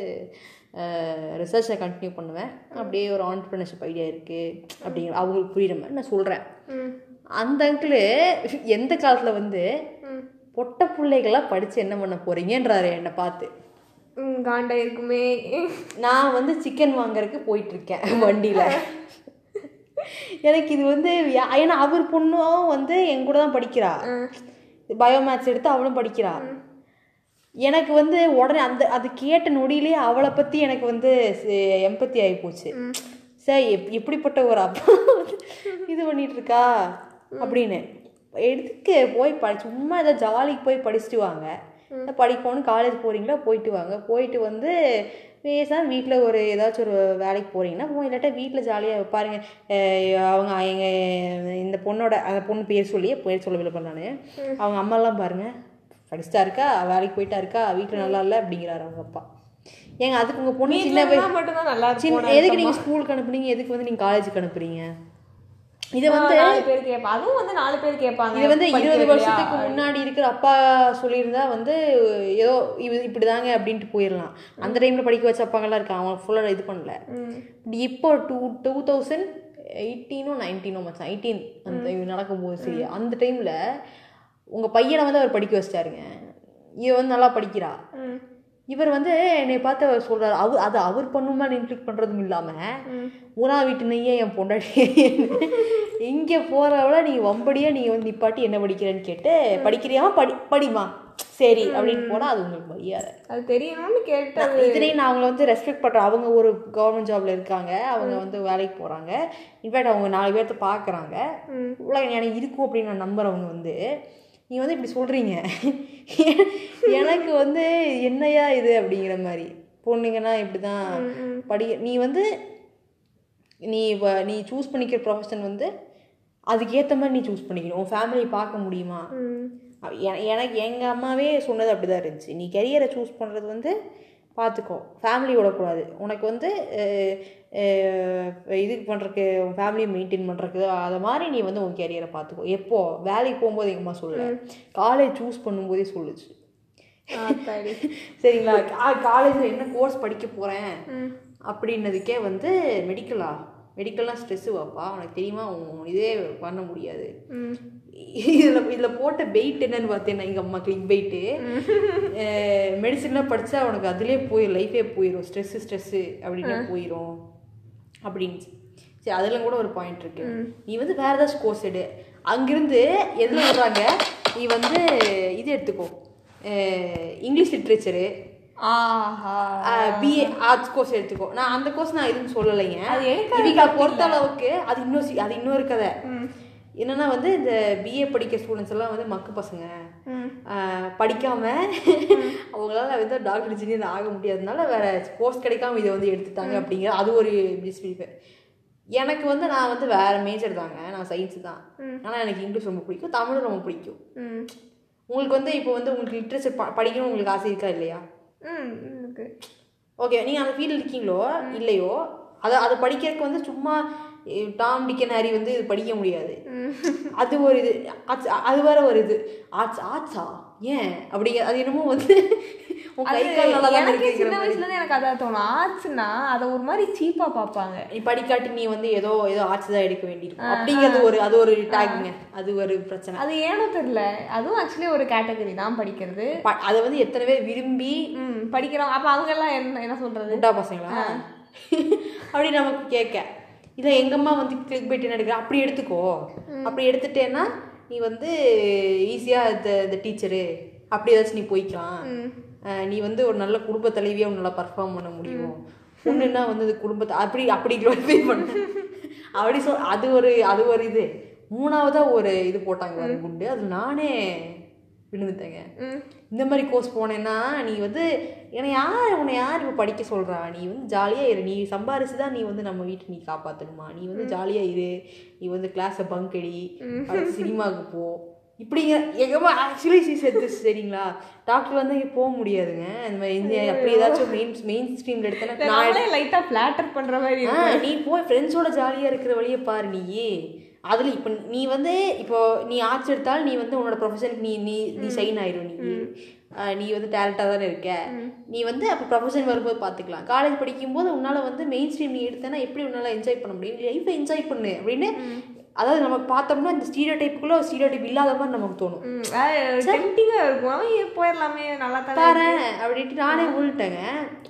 [SPEAKER 1] ரிசர்ச்சை கண்டினியூ பண்ணுவேன். அப்படியே ஒரு ஆண்டர்பிரினர்ஷிப் ஐடியா இருக்குது அப்படிங்கிற அவங்களுக்கு புரியுற மாதிரி நான் சொல்கிறேன் அந்த அங்கிள் எந்த காலத்தில் வந்து பொட்ட பிள்ளைகளாம் படித்து என்ன பண்ண போகிறீங்கன்றாரு என்னை பார்த்து.
[SPEAKER 2] காண்டா இருக்குமே.
[SPEAKER 1] நான் வந்து சிக்கன் வாங்குறதுக்கு போயிட்டு இருக்கேன் வண்டியில். எனக்கு இது வந்து ஏன்னா அவர் பொண்ணும் வந்து என் கூட தான் படிக்கிறா. பயோமேத்ஸ் எடுத்து அவளும் படிக்கிறா. எனக்கு வந்து உடனே அந்த அது கேட்ட நொடியிலே அவளை பற்றி எனக்கு வந்து எம்பத்தி ஆகி போச்சு. சார் எப் எப்படிப்பட்ட ஒரு அப்பா இது பண்ணிட்டு இருக்கா அப்படின்னு. எதுக்கு போய் படி சும்மா ஏதோ ஜாலிக்கு போய் படிச்சுட்டு வாங்க. படிக்கணும் காலேஜ் போகிறீங்களா போயிட்டு வாங்க. போயிட்டு வந்து பேசாம வீட்டில் ஒரு ஏதாச்சும் ஒரு வேலைக்கு போகிறீங்கன்னா இல்லாட்டா வீட்டில் ஜாலியாக பாருங்க. அவங்க எங்கள் இந்த பொண்ணோட அந்த பொண்ணு பேர் சொல்லியே பேர் சொல்ல விருப்பம் நான். அவங்க அம்மாலாம் பாருங்க. படிச்சுட்டா இருக்கா? வேலைக்கு போயிட்டா இருக்கா? வீட்டில் நல்லா இல்லை? அப்படிங்கிறாரு அவங்க அப்பா. ஏங்க அதுக்கு உங்கள் பொண்ணு சின்ன
[SPEAKER 2] இருந்தா மட்டும்தான் நல்லா
[SPEAKER 1] சின்ன எதுக்கு நீங்கள் ஸ்கூலுக்கு அனுப்புனீங்க? எதுக்கு வந்து நீங்கள் காலேஜுக்கு அனுப்புறீங்க? இதை வந்து
[SPEAKER 2] நாலு பேர் கேட்பாங்க அதுவும் வந்து நாலு பேர் கேட்பாங்க
[SPEAKER 1] இது வந்து இருபது? வருஷத்துக்கு முன்னாடி இருக்கிற அப்பா சொல்லியிருந்தா வந்து ஏதோ இது இப்படிதாங்க அப்படின்ட்டு போயிடலாம் அந்த டைம்ல படிக்க வச்ச அப்பாங்கெல்லாம் இருக்காங்க. அவங்க ஃபுல்லாக இது பண்ணல. இப்படி இப்போ டூ டூ தௌசண்ட் எயிட்டீனோ நைன்டீனோ மச்சான் எயிட்டீன் அந்த இது நடக்கும்போது சரி அந்த டைம்ல உங்க பையனை வந்து அவர் படிக்க வச்சிட்டாருங்க. இவ வந்து நல்லா படிக்கிறா. இவர் வந்து என்னை பார்த்து அவர் சொல்றாரு அவர் அது அவர் பண்ணுமா இன்க்ளிக் பண்றதும் இல்லாம ஊரா வீட்டு நெய்யே என் பொண்டாட்டி. இங்க போறவள நீங்க வம்படியா நீங்க வந்து நிப்பாட்டி என்ன படிக்கிறேன்னு கேட்டு படிக்கிறியாமா படி படிமா சரி அப்படின்னு போனா அது உங்களுக்கு மரியாதை.
[SPEAKER 2] அது தெரியணும்னு கேட்டது.
[SPEAKER 1] இதுலேயும் நான் அவங்கள வந்து ரெஸ்பெக்ட் பண்ணுறேன் அவங்க ஒரு கவர்மெண்ட் ஜாப்ல இருக்காங்க. அவங்க வந்து வேலைக்கு போகிறாங்க இன்ஃபேக்ட் அவங்க நாலு பேர்த்த பார்க்குறாங்க உலக எனக்கு இருக்கும் அப்படின்னு நான் நம்புறவங்க வந்து நீ வந்து இப்படி சொல்கிறீங்க எனக்கு வந்து என்னையா இது அப்படிங்கிற மாதிரி. பொண்ணுங்கன்னா இப்படி தான் படி நீ வந்து நீ நீ சூஸ் பண்ணிக்கிற ப்ரொஃபஷன் வந்து அதுக்கேற்ற மாதிரி நீ சூஸ் பண்ணிக்கணும். உன் ஃபேமிலியை பார்க்க முடியுமா? எனக்கு எங்கள் அம்மாவே சொன்னது அப்படி தான் இருந்துச்சு. நீ கெரியரை சூஸ் பண்ணுறது வந்து பார்த்துக்கோ ஃபேமிலி விடக்கூடாது உனக்கு வந்து இதுக்கு பண்ணுறக்கு உன் ஃபேமிலியை மெயின்டைன் பண்ணுறக்கு அதை மாதிரி நீ வந்து உன் கெரியரை பார்த்துக்கோ எப்போ? வேலைக்கு போகும்போது எங்கள் அம்மா சொல்லல காலேஜ் சூஸ் பண்ணும்போதே சொல்லுச்சு. சரிங்களா? காலேஜில் என்ன கோர்ஸ் படிக்க போகிறேன் அப்படின்னதுக்கே வந்து மெடிக்கலா மெடிக்கல்லாம் ஸ்ட்ரெஸ்ஸு வாப்பா. உனக்கு தெரியுமா? இதே பண்ண முடியாது. இதில் இதில் போட்ட பெயிட் என்னன்னு பார்த்தேன் எங்கள் அம்மா கிளிக் பெயிட்டு மெடிசன்லாம் படித்தா உனக்கு அதுலேயே போயிடும் லைஃபே போயிடும் ஸ்ட்ரெஸ்ஸு ஸ்ட்ரெஸ்ஸு அப்படின்னு போயிடும் அப்படின்னு சரி அதில் கூட ஒரு பாயிண்ட் இருக்கு. நீ வந்து வேற ஏதாச்சும் கோர்ஸ் எடு. அங்கிருந்து எதில் வர்றாங்க? நீ வந்து இது எடுத்துக்கோ. இங்கிலீஷ் லிட்ரேச்சரு
[SPEAKER 2] ஆஹா.
[SPEAKER 1] பிஏ ஆர்ட்ஸ் கோர்ஸ் எடுத்துக்கோ. நான் அந்த கோர்ஸ் நான் எதுவும் சொல்லலைங்க.
[SPEAKER 2] அது எனக்கு
[SPEAKER 1] இவங்க பொறுத்த அளவுக்கு அது இன்னும் அது இன்னொரு கதை. என்னன்னா வந்து இந்த பிஏ படிக்க ஸ்டூடெண்ட்ஸ் எல்லாம் வந்து மக்கு பசங்க. படிக்காம அவங்களால வந்து டாக்டர் இன்ஜினியர் ஆக முடியாதனால வேற கோர்ஸ் கிடைக்காம இதை வந்து எடுத்துட்டாங்க அப்படிங்கிற அது ஒரு மிஸ்பிரிப்பு எனக்கு வந்து நான் வந்து வேற மேஜர் தாங்க. நான் சயின்ஸ் தான். ஆனால் எனக்கு இங்கிலீஷ் ரொம்ப பிடிக்கும். தமிழும் ரொம்ப பிடிக்கும். உங்களுக்கு வந்து இப்போ வந்து உங்களுக்கு லிட்ரேச்சர் படிக்கணும் உங்களுக்கு ஆசை இருக்கா இல்லையா? ஓகே நீங்கள் அந்த ஃபீல்டில் இருக்கீங்களோ இல்லையோ அதை அதை படிக்கிறதுக்கு வந்து சும்மா டாம் டிக்கன் ஹாரி வந்து இது படிக்க முடியாது. அது ஒரு இது ஆர்ட்ஸ் அது வேற ஒரு இது. ஆர்ட்ஸ் ஆர்ட்ஸா ஏன்? அப்படிங்க அது என்னமோ வந்து
[SPEAKER 2] எனக்கு சின்ன. வயசுல எனக்கு அதான் தோணும். ஆர்ட்ஸ்னா அதை ஒரு மாதிரி சீப்பா பார்ப்பாங்க.
[SPEAKER 1] நீ படிக்காட்டி நீ வந்து ஏதோ ஏதோ ஆர்ட்ஸ் தான் எடுக்க வேண்டியிருக்கும். அப்படிங்கிறது ஒரு அது ஒரு டேக்குங்க அது ஒரு பிரச்சனை.
[SPEAKER 2] அது ஏனோ தெரியல. அதுவும் ஆக்சுவலி ஒரு கேட்டகரி தான் படிக்கிறது.
[SPEAKER 1] அதை வந்து எத்தனை பேர் விரும்பி
[SPEAKER 2] படிக்கிறோம் அப்ப அவங்க எல்லாம் என்ன என்ன சொல்றது?
[SPEAKER 1] பசங்களா? அப்படி நமக்கு கேட்க. இல்லை எங்க அம்மா வந்து கிளிக் பைட் என்ன எடுக்கிற? அப்படி எடுத்துக்கோ. அப்படி எடுத்துட்டேன்னா நீ வந்து ஈஸியாக இந்த இந்த டீச்சரு அப்படி ஏதாச்சும் நீ போய்க்கலாம். நீ வந்து ஒரு நல்ல குடும்ப தலைவியாக நல்லா பர்ஃபார்ம் பண்ண முடியும். பொண்ணுன்னா வந்து இந்த குடும்பத்தை அப்படி அப்படி க்ளோரிஃபை பண்ண. அப்படி சொல் அது ஒரு அது ஒரு இது. மூணாவதா ஒரு இது போட்டாங்க குண்டு. அது நானே விழுந்துட்டேங்க. இந்த மாதிரி கோர்ஸ் போனேன்னா நீ வந்து என்னை யார் உன்னை யார் இப்போ படிக்க சொல்கிறா நீ வந்து ஜாலியாக இரு. நீ சம்பாரிச்சு தான் நீ வந்து நம்ம வீட்டை நீ காப்பாற்றணுமா நீ வந்து ஜாலியாக இரு. நீ வந்து கிளாஸை பங்க் அடி சினிமாவுக்கு போ. இப்படிங்க எங்கம்மா ஆக்சுவலி சி செத்து சரிங்களா? டாக்டர் வந்து இங்கே போக முடியாதுங்க. இந்த மாதிரி இந்த அப்படி ஏதாச்சும் மெயின் மெயின் ஸ்ட்ரீமில் எடுத்தேன்னா நான்
[SPEAKER 2] நானே லைட்டா ஃபிளாட்டர் பண்ற மாதிரி
[SPEAKER 1] நீ போய் ஃப்ரெண்ட்ஸோட ஜாலியாக இருக்கிற வழியை பாரு நீ அதில் இப்போ நீ வந்து இப்போ நீ ஆர்ட்ஸ் எடுத்தால் நீ வந்து உன்னோட ப்ரொஃபஷனுக்கு நீ நீ நீ ஷைன் ஆயிரும். நீ நீ வந்து டேலண்டாக தானே இருக்க. நீ வந்து அப்போ ப்ரொஃபஷன் வரும்போது பார்த்துக்கலாம் காலேஜ் படிக்கும்போது உன்னால் வந்து மெயின் ஸ்ட்ரீம் நீ எடுத்தேன்னா எப்படி உன்னால் என்ஜாய் பண்ண முடியும்? லைஃப்பை என்ஜாய் பண்ணு அப்படின்னு அதாவது நம்ம பார்த்தோம்னா இந்த ஸ்டீரியோ டைப்புக்குள்ள ஸ்டீரியோ டைப் இல்லாத மாதிரி நமக்கு தோணும்.
[SPEAKER 2] டெம்டிங்கா இருக்கும். போயிடலாமே? நல்லா
[SPEAKER 1] தரேன் அப்படின்ட்டு நானே உள்ட்டேங்க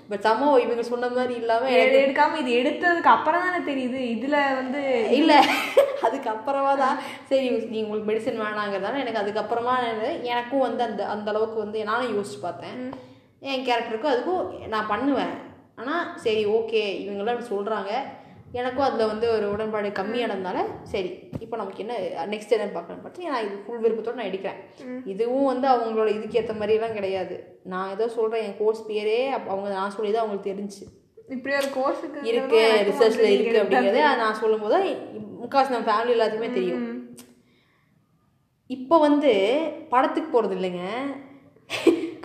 [SPEAKER 1] பட் சமோ இவங்க சொன்ன மாதிரி இல்லாமல்
[SPEAKER 2] எடு- எடுக்காம இது எடுத்ததுக்கு அப்புறம் தானே தெரியுது. இதுல வந்து
[SPEAKER 1] இல்ல அதுக்கப்புறமா தான் சரி நீ உங்களுக்கு மெடிசன் வேணாங்கிறதால எனக்கு அதுக்கப்புறமா எனக்கு- எனக்கும் வந்து அந்த அந்த அளவுக்கு வந்து நானும் யோசிச்சு பார்த்தேன். என் கேரக்டருக்கும் அதுக்கும் நான் பண்ணுவேன். ஆனால் சரி ஓகே இவங்கெல்லாம் இப்படி சொல்கிறாங்க எனக்கும் அதில் வந்து ஒரு உடன்பாடு கம்மியானதுனால சரி இப்போ நமக்கு என்ன நெக்ஸ்ட் என்ன பார்க்கணும் பார்த்து நான் இது ஃபுல் விருப்பத்தோடு நான் எடுக்கிறேன். இதுவும் வந்து அவங்களோட இதுக்கு ஏற்ற மாதிரிலாம் கிடையாது. நான் ஏதோ சொல்கிறேன் என் கோர்ஸ் பேரே அப்ப அவங்க நான் சொல்லி தான் அவங்களுக்கு தெரிஞ்சு.
[SPEAKER 2] இப்படி ஒரு கோர்ஸுக்கு
[SPEAKER 1] இருக்கு ரிசர்ச்ல இருக்கு அப்படிங்கறத நான் சொல்லும்போது முக்காசு நம்ம ஃபேமிலி எல்லாத்துக்குமே தெரியும். இப்போ வந்து படத்துக்கு போறது இல்லைங்க.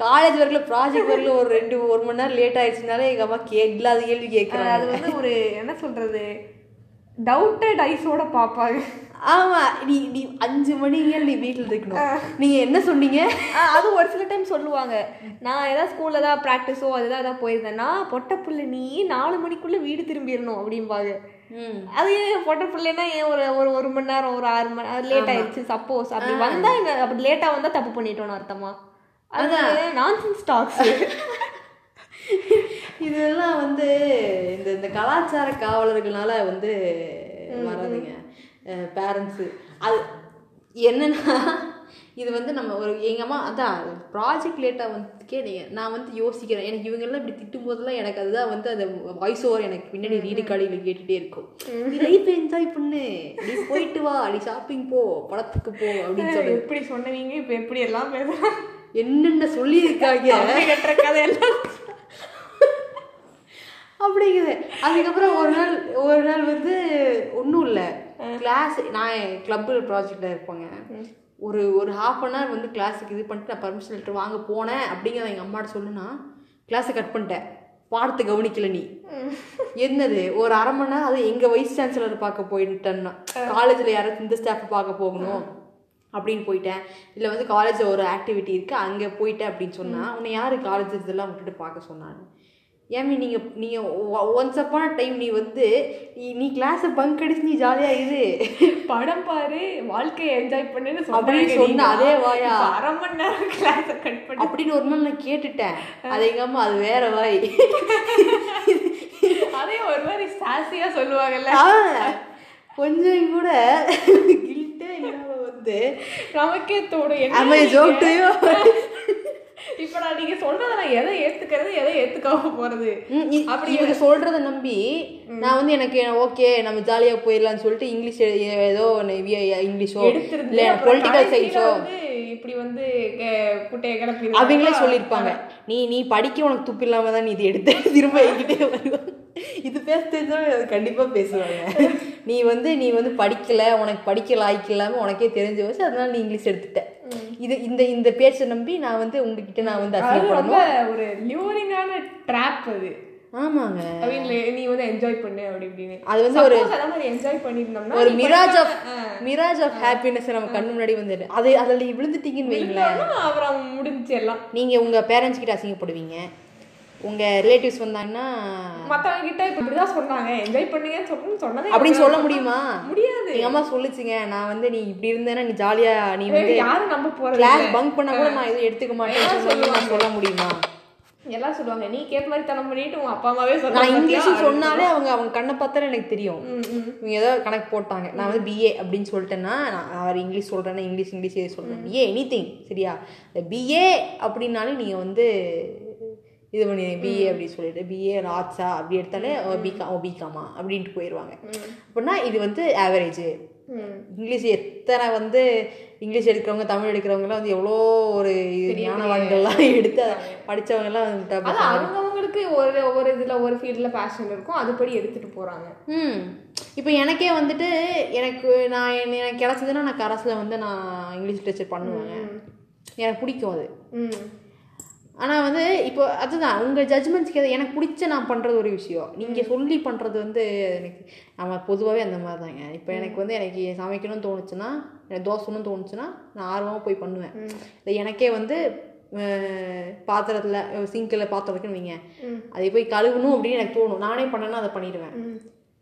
[SPEAKER 1] காலேஜ் வரல ப்ராஜெக்ட் வரல ஒரு ரெண்டு ஒரு மணி நேரம் லேட் ஆயிடுச்சுனாலே எங்க அம்மா கே இல்லாத கேள்வி
[SPEAKER 2] அது
[SPEAKER 1] கேட்கறாங்க
[SPEAKER 2] வந்து ஒரு என்ன சொல்றது டவுட்டட் ஐஸோட பாப்பாங்க.
[SPEAKER 1] ஆமா நீ நீ அஞ்சு மணிக்கு நீ வீட்டில் இருக்கணும்? நீங்க என்ன சொன்னீங்க?
[SPEAKER 2] அது ஒரு சில டைம் சொல்லுவாங்க. நான் ஏதாவது ஸ்கூல்ல ஏதாவது ப்ராக்டிஸோ அதுதான் ஏதாவது போயிருந்தேன்னா பொட்ட புள்ள நீ நாலு மணிக்குள்ள வீடு திரும்பிடணும் அப்படிம்பாங்க. அது ஏன் பொட்ட பிள்ளைன்னா ஏன் ஒரு ஒரு ஒரு மணி நேரம் ஒரு ஆறு மணி லேட் ஆயிடுச்சு சப்போஸ் அப்படி வந்தா என்ன அப்படி லேட்டா வந்தா தப்பு பண்ணிட்டோம்னு அர்த்தமா? அது நான்சென்ஸ் டாக்ஸ்
[SPEAKER 1] இதெல்லாம் வந்து இந்த இந்த கலாச்சார காவலர்களால வந்து வராதுங்க. பேரண்ட்ஸு அது என்னன்னா இது வந்து நம்ம ஒரு எங்கள் அம்மா அதான் ப்ராஜெக்ட் லேட்டாக வந்து கேட்டீங்க நான் வந்து யோசிக்கிறேன். எனக்கு இவங்கெல்லாம் இப்படி திட்டும் போதெல்லாம் எனக்கு அதுதான் வந்து அந்த வாய்ஸ் ஓவர் எனக்கு பின்னாடி ரீடு காலையில் கேட்டுகிட்டே இருக்கும். நீ லைஃப் என்ஜாய் பண்ணு. நீ போயிட்டு வா. நீ ஷாப்பிங் போ. படத்துக்கு போ. அப்படின்னு சொல்லி
[SPEAKER 2] எப்படி சொன்னவங்க? இப்ப எப்படி எல்லாம் பேசுறாங்க?
[SPEAKER 1] என்னென்ன சொல்லியிருக்காங்க?
[SPEAKER 2] கட்டுற கதை எல்லாம்
[SPEAKER 1] அப்படிங்குது. அதுக்கப்புறம் ஒரு நாள் ஒரு நாள் வந்து ஒன்றும் இல்லை. கிளாஸ் நான் கிளப்பு ப்ராஜெக்டில் இருப்பேங்க. ஒரு ஒரு ஹாஃப் அன் ஹவர் வந்து கிளாஸுக்கு இது பண்ணிட்டு நான் பர்மிஷன் லெட்டர் வாங்க போனேன் அப்படிங்கிறத எங்கள் அம்மாட்ட சொல்லுனா கிளாஸை கட் பண்ணிட்டேன். பாடத்தை கவனிக்கல நீ. என்னது? ஒரு அரை மணி நேரம் அது எங்கள் வைஸ் சான்சலர் பார்க்க போயிட்டேன்னா காலேஜில் யாராவது இந்த ஸ்டாஃப் பார்க்க போகணும். அப்படின்னு போயிட்டேன். இல்லை வந்து காலேஜில் ஒரு ஆக்டிவிட்டி இருக்குது அங்கே போயிட்டேன் அப்படின்னு சொன்னா உன்னை யார் காலேஜ் இதெல்லாம் விட்டுட்டு பார்க்க சொன்னான்னு ஏமி நீங்க நீங்க ஒன்ஸ் அப்பான டைம் நீ வந்து நீ- நீ கிளாஸை பங்க் அடிச்சு நீ ஜாலியா இரு.
[SPEAKER 2] படம் பாரு வாழ்க்கையை என்ஜாய் பண்ணுன்னு
[SPEAKER 1] அப்படின்னு சொன்ன. அதே வாயா?
[SPEAKER 2] அரை மணி நேரம் கிளாஸ கட் பண்ணி.
[SPEAKER 1] அப்படின்னு ஒரு நாள் நான் கேட்டுட்டேன். அது எங்க அம்மா அது வேற வாய்.
[SPEAKER 2] அதே ஒரு மாதிரி சாசியா சொல்லுவாங்கல்ல.
[SPEAKER 1] கொஞ்சம் கூட கில்ட்டே வந்து
[SPEAKER 2] நமக்கே
[SPEAKER 1] am
[SPEAKER 2] என்ன? இப்ப நான் நீங்க சொல்றத நான் எதை ஏத்துக்கிறது எதை ஏத்துக்காம போறது?
[SPEAKER 1] இ- இவங்க சொல்றத நம்பி நான் வந்து எனக்கு ஓகே நம்ம ஜாலியா போயிடலாம்னு சொல்லிட்டு இங்கிலீஷ் ஏதோ இங்கிலீஷோ இல்ல பொலிட்டிக்கல் சயின்ஸோ
[SPEAKER 2] இப்படி வந்து குட்டையை கிளப்பி
[SPEAKER 1] அவங்களே சொல்லியிருப்பாங்க நீ நீ படிக்க உனக்கு துப்பு இல்லாம தான் நீ இது எடுத்து திரும்ப என்கிட்டே வருவோம் இது பேச தெரிஞ்சவங்க அது கண்டிப்பா பேசுவாங்க. நீ வந்து நீ வந்து படிக்கல உனக்கு படிக்க லாய்க்கு இல்லாம உனக்கே தெரிஞ்சு வச்சு அதனால நீ இங்கிலீஷ் எடுத்துட்ட. இது இந்த இந்த பேச்சை நம்பி நான் வந்து உங்ககிட்ட நான் வந்து
[SPEAKER 2] அது ரொம்ப
[SPEAKER 1] அசிங்கப்படணும்
[SPEAKER 2] ஒரு லியூரிங்கான ட்ராப் அது.
[SPEAKER 1] ஆமாங்க.
[SPEAKER 2] நீ வந்து என்ஜாய் பண்ணு அப்படி இப்படின்னு.
[SPEAKER 1] அது வந்து ஒரு-
[SPEAKER 2] என்ஜாய் பண்ணியிருந்தோம்னா
[SPEAKER 1] ஒரு mirage of mirage of happiness நம்ம கண்ணு முன்னாடி வந்து அது அதில் விழுந்துட்டீங்கன்னு வைங்களேன்.
[SPEAKER 2] அப்புறம் முடிஞ்சு எல்லாம்.
[SPEAKER 1] நீங்க உங்க பேரண்ட்ஸ் கிட்ட அசிங்கப்படுவீங்க. உங்க ரிலேட்டிவ்ஸ் வந்தாங்கன்னா
[SPEAKER 2] மத்தவங்க கிட்ட இப்ப இப்படிதான் சொன்னாங்க. என்ஜாய் பண்ணுங்கன்னு சொல்லணும்னு சொன்னதே
[SPEAKER 1] அப்படின்னு சொல்ல முடியுமா?
[SPEAKER 2] முடியாது.
[SPEAKER 1] எங்க அம்மா சொல்லுச்சுங்க நான் வந்து நீ இப்படி இருந்தேன்னா நீ ஜாலியா நீ வந்து
[SPEAKER 2] யாரும் நம்ப போறது
[SPEAKER 1] கிளாஸ் பங்க் பண்ணா கூட நான் எதுவும் எடுத்துக்க மாட்டேன்னு சொல்லி நான் சொல்ல முடியுமா?
[SPEAKER 2] எல்லாம் சொல்லுவாங்க. நீ கேட்ட மாதிரி தனம் பண்ணிட்டு உங்க அப்பா அம்மாவே
[SPEAKER 1] நான்
[SPEAKER 2] சொல்றாங்க
[SPEAKER 1] இங்கிலீஷ் சொன்னாலே அவங்க அவங்க கண்ணை பார்த்தாலே எனக்கு தெரியும். இவங்க ஏதோ கணக்கு போட்டாங்க. நான் வந்து பிஏ அப்படின்னு சொல்லிட்டேன்னா நான் அவர் இங்கிலீஷ் சொல்றேன்னா இங்கிலீஷ் இங்கிலீஷ் எது சொல்றேன். பிஏ எனி திங் சரியா? பிஏ அப்படின்னாலும் நீங்க வந்து இது பண்ணி பிஏ அப்படி சொல்லிட்டு பிஏ ஆர்ட்ஸா அப்படி எடுத்தாலே பிகா ஓ பிகாமா அப்படின்ட்டு போயிடுவாங்க அப்படின்னா இது வந்து ஆவரேஜ் இங்கிலீஷ் எத்தனை வந்து இங்கிலீஷ் எடுக்கிறவங்க தமிழ் எடுக்கிறவங்கலாம் வந்து எவ்வளோ ஒரு ஞானவான்கள்லாம் எடுத்து அது
[SPEAKER 2] அவங்கவங்களுக்கு ஒரு ஒரு இதுல ஒரு ஃபீல்ட்ல பேஷன் இருக்கும். அதுபடி எடுத்துட்டு போறாங்க.
[SPEAKER 1] ம். இப்போ எனக்கே வந்துட்டு எனக்கு நான் எனக்கு கிடச்சதுன்னா நான் கரஸில் வந்து நான் இங்கிலீஷ் லிட்ரேச்சர் பண்ணுவேன் எனக்கு பிடிக்கும் அது.
[SPEAKER 2] ம்.
[SPEAKER 1] ஆனால் வந்து இப்போ அதுதான் உங்கள் ஜட்ஜ்மெண்ட்ஸ்க்கு எது எனக்கு பிடிச்ச நான் பண்ணுறது ஒரு விஷயம். நீங்கள் சொல்லி பண்ணுறது வந்து எனக்கு நம்ம பொதுவாகவே அந்த மாதிரி தாங்க இப்போ எனக்கு வந்து எனக்கு சமைக்கணும்னு தோணுச்சுன்னா எனக்கு தோசைன்னு தோணுச்சுன்னா நான் ஆர்வமாக போய் பண்ணுவேன். இல்லை எனக்கே வந்து பாத்திரத்தில் சிங்கில் பாத்திரம் இருக்குன்னு வைங்க. அதை போய் கழுவணும் அப்படின்னு எனக்கு தோணும். நானே பண்ணேன்னா அதை பண்ணிடுவேன்.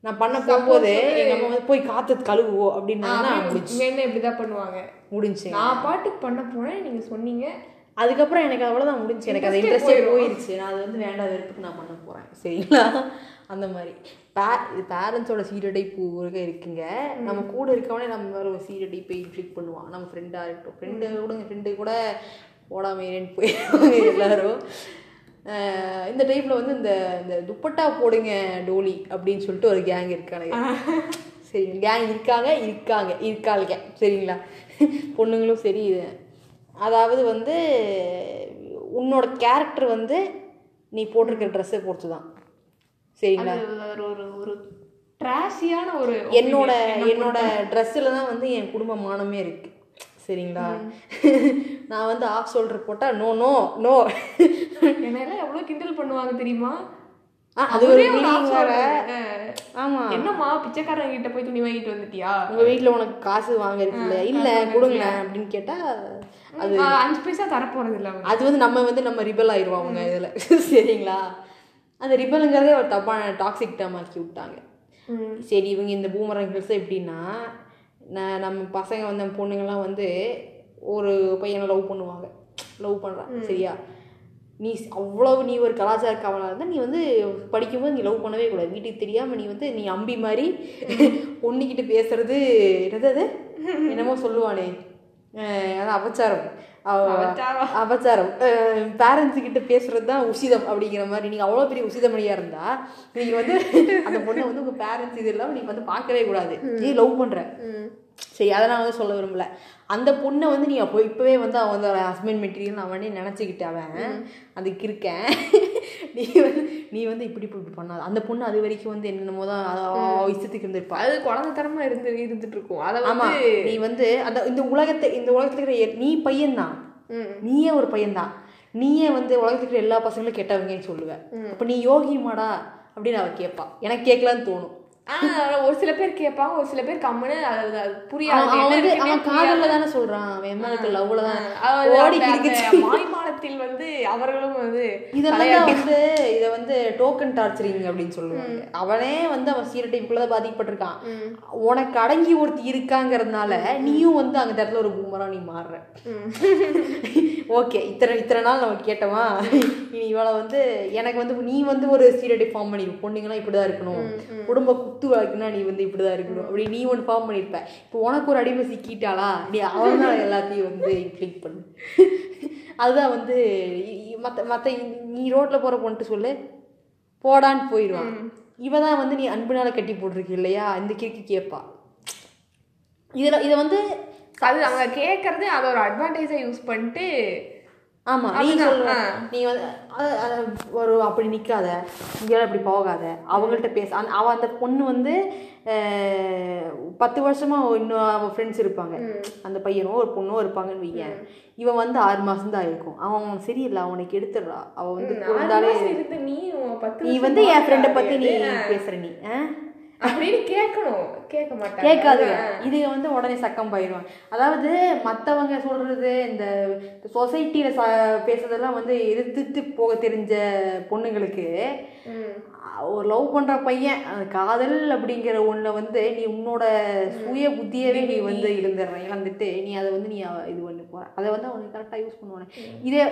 [SPEAKER 1] நான் பண்ண போகும்போது எங்கள் அம்மா வந்து போய் காற்று கழுவுவோ அப்படின்னாங்கன்னா முடிஞ்சு
[SPEAKER 2] என்ன இப்படிதான் பண்ணுவாங்க.
[SPEAKER 1] முடிஞ்சு
[SPEAKER 2] நான் பாட்டுக்கு பண்ண போனேன் நீங்க சொன்னீங்க.
[SPEAKER 1] அதுக்கப்புறம் எனக்கு அவ்வளோதான் முடிஞ்சு எனக்கு அது இன்ட்ரெஸ்டே போயிருச்சு. நான் அது வந்து வேண்டாம் வெறுப்புக்கு நான் பண்ண போகிறேன் சரிங்களா? அந்த மாதிரி. பே இது பேரண்ட்ஸோட சீரடைப்பு ஒரு இருக்குங்க. நம்ம கூட இருக்கவனே நம்ம ஒரு சீரடைப்பை இன்ஃப்ளிக் பண்ணுவான். நம்ம ஃப்ரெண்டாக இருக்கட்டும். ஃப்ரெண்டு கூட ஃப்ரெண்டு கூட ஓடாமேன்னு போயிடுவாங்க எல்லாரும். இந்த டைப்பில் வந்து இந்த இந்த துப்பட்டா போடுங்க டோலி அப்படின்னு சொல்லிட்டு ஒரு கேங் இருக்கானுங்க. சரி கேங் இருக்காங்க இருக்காங்க இருக்காளுங்க. சரிங்களா? பொண்ணுங்களும் சரி அதாவது வந்து உன்னோட கேரக்டர் வந்து நீ போட்டிருக்கிற ட்ரெஸ்ஸை பொறுத்து தான் சரிங்களா?
[SPEAKER 2] ஒரு ஒரு ஒரு ட்ராஷியான ஒரு
[SPEAKER 1] என்னோட என்னோட ட்ரெஸ்ஸில் தான் வந்து என் குடும்ப மானமே இருக்கு. சரிங்களா? நான் வந்து ஆஃப் ஷோல்டர் போட்டால் நோ நோ நோ
[SPEAKER 2] என்னெல்லாம் எவ்வளவு கிண்டல் பண்ணுவாங்க தெரியுமா?
[SPEAKER 1] அது ஒரு வேற. ஆமாம்
[SPEAKER 2] என்னம்மா பிச்சைக்காரங்க கிட்ட போய் துணி வாங்கிட்டு வந்துட்டியா?
[SPEAKER 1] உங்கள் வீட்டில் உனக்கு காசு வாங்க இருக்குல்ல இல்லை கொடுங்களேன் அப்படின்னு கேட்டால் அது
[SPEAKER 2] அஞ்சு பைசா தரப்போறது இல்ல அவங்க
[SPEAKER 1] அது வந்து நம்ம வந்து நம்ம ரிபல் ஆயிடுவோம் அவங்க இதில். சரிங்களா? அந்த ரிபலுங்கிறதே ஒரு தப்பான டாக்ஸிக் டேம் ஆக்கி விட்டாங்க. சரி இவங்க இந்த பூமரங் ஹில்ஸ் எப்படின்னா நான் நம்ம பசங்க வந்து நம்ம பொண்ணுங்கள்லாம் வந்து ஒரு பையனை லவ் பண்ணுவாங்க. லவ் பண்ணுறான் சரியா? நீ அவ்வளவு நீ ஒரு கலாச்சார காவலாக இருந்தால் நீ வந்து படிக்கும்போது நீ லவ் பண்ணவே கூடாது. வீட்டுக்கு தெரியாமல் நீ வந்து நீ அம்பி மாதிரி பொண்ணுக்கிட்ட பேசுறது என்னது என்னமோ சொல்லுவானே. அதான் அபச்சாரம்.
[SPEAKER 2] அபச்சாரம்.
[SPEAKER 1] அபச்சாரம். பேரண்ட்ஸ் கிட்ட பேசுறது தான் உசிதம் அப்படிங்கிற மாதிரி. நீங்க அவ்வளோ பெரிய உசிதமணியா இருந்தா நீங்க வந்து அந்த பொண்ணை வந்து உங்க பேரண்ட்ஸ் இது இல்லாம நீங்க வந்து பார்க்கவே கூடாது. நீ லவ் பண்ற. சரி அதை நான் வந்து சொல்ல விரும்பல. அந்த பொண்ணை வந்து நீ அப்போ இப்போவே வந்து அவன் வந்து ஹஸ்பண்ட் மெட்டீரியல் அவனே நினச்சிக்கிட்டு அவன் அதுக்கு இருக்கேன். நீ வந்து நீ வந்து இப்படி இப்படி பண்ணாத. அந்த பொண்ணு அது வரைக்கும் வந்து என்னென்னமோ தான் இஷ்டத்துக்கு இருந்திருப்பா.
[SPEAKER 2] அது குழந்தைத்தனமா இருந்து இருந்துட்டு இருக்கும் அதை
[SPEAKER 1] ஆமா
[SPEAKER 2] வந்து
[SPEAKER 1] நீ வந்து அந்த இந்த உலகத்தை இந்த உலகத்துல இருக்கிற நீ பையன்தான். நீயே ஒரு பையன்தான். நீயே வந்து உலகத்துல இருக்கிற எல்லா பசங்களும் கெட்டவங்கன்னு சொல்லுவ. அப்ப நீ யோகியமாடா? அப்படின்னு அவ கேட்பா எனக்கு கேட்கலான்னு தோணும்.
[SPEAKER 2] ஒரு சில பேர் கேட்பாங்க ஒரு சில பேர் கம்முன்னு அது புரியாது.
[SPEAKER 1] அவன் காதல்ல தானே சொல்றான். அவன் லவ்ல தான் ஓடி
[SPEAKER 2] அந்த மாய்மாலத்து ஆரம்பத்தில் வந்து அவர்களும் வந்து
[SPEAKER 1] இதெல்லாம் வந்து இதை வந்து டோக்கன் டார்ச்சரிங் அப்படின்னு சொல்லுவாங்க. அவனே வந்து அவன் சீரடைப்புக்குள்ள தான் பாதிக்கப்பட்டிருக்கான். உனக்கு அடங்கி ஒருத்தி இருக்காங்கிறதுனால நீயும் வந்து அங்க இடத்துல ஒரு பூமரா நீ மாறுற. ஓகே இத்தனை இத்தனை நாள் நம்ம கேட்டோமா? இனி இவளை வந்து எனக்கு வந்து நீ வந்து ஒரு சீரடை ஃபார்ம் பண்ணிருப்ப பொண்ணுங்களாம் இப்படிதான் இருக்கணும். குடும்ப குத்து வழக்குனா நீ வந்து இப்படிதான் இருக்கணும். அப்படி நீ ஒன்று ஃபார்ம் பண்ணிருப்ப. இப்போ உனக்கு ஒரு அடிமை சிக்கிட்டாளா? நீ அவன் தான் எல்லாத்தையும் வந்து கிளிக் பண்ணு. அதுதான் வந்து மற்ற மற்ற நீ ரோட்ல போற பொண்ணுட்டு சொல்லு போடான்னு போயிடுவான். இவ தான் வந்து நீ அன்புனால கட்டி போட்டிருக்க இல்லையா? இந்த கிறுக்கு கேட்பா இதுல இதை வந்து
[SPEAKER 2] அது அவங்க கேட்கறது அதை ஒரு அட்வான்டேஜா யூஸ் பண்ணிட்டு
[SPEAKER 1] ஆமா நீ சொல்ற. நீ வந்து ஒரு அப்படி நிக்காத இங்கெல்லாம் இப்படி போகாத அவங்கள்ட்ட பேச. அந்த- அவ அந்த பொண்ணு வந்து பத்து வருஷமா இன்னும் அவன் ஃப்ரெண்ட்ஸ் இருப்பாங்க. அந்த பையனோ ஒரு பொண்ணோ இருப்பாங்கன்னு வையேன். இவன் வந்து ஆறு மாசம் தான் இருக்கும். அவன் அவன் சரியில்லை அவனுக்கு எடுத்துடுறா. அவ வந்து
[SPEAKER 2] நீ
[SPEAKER 1] வந்து என் ஃப்ரெண்டை பத்தி நீ. பேசுற நீ?
[SPEAKER 2] அப்படின்னு கேட்கணும் கேட்க மாட்டாங்க.
[SPEAKER 1] கேட்காதுங்க. இது வந்து உடனே சக்கம் போயிடுவாங்க அதாவது மத்தவங்க சொல்றது இந்த சொசைட்டியில ச பேசுறதெல்லாம் வந்து எதிர்த்து போக தெரிஞ்ச பொண்ணுங்களுக்கு. ஒரு லவ் பண்ற பையன் காதல் அப்படிங்கிற ஒண்ண வந்து நீ உன்னோட சுய புத்தியவே நீ வந்து இழந்துடுற இழந்துட்டு நீ அதை வந்து நீ இது பண்ணி போற. அதை வந்து அவனுக்கு கரெக்டாக யூஸ் பண்ணுவானே. இதே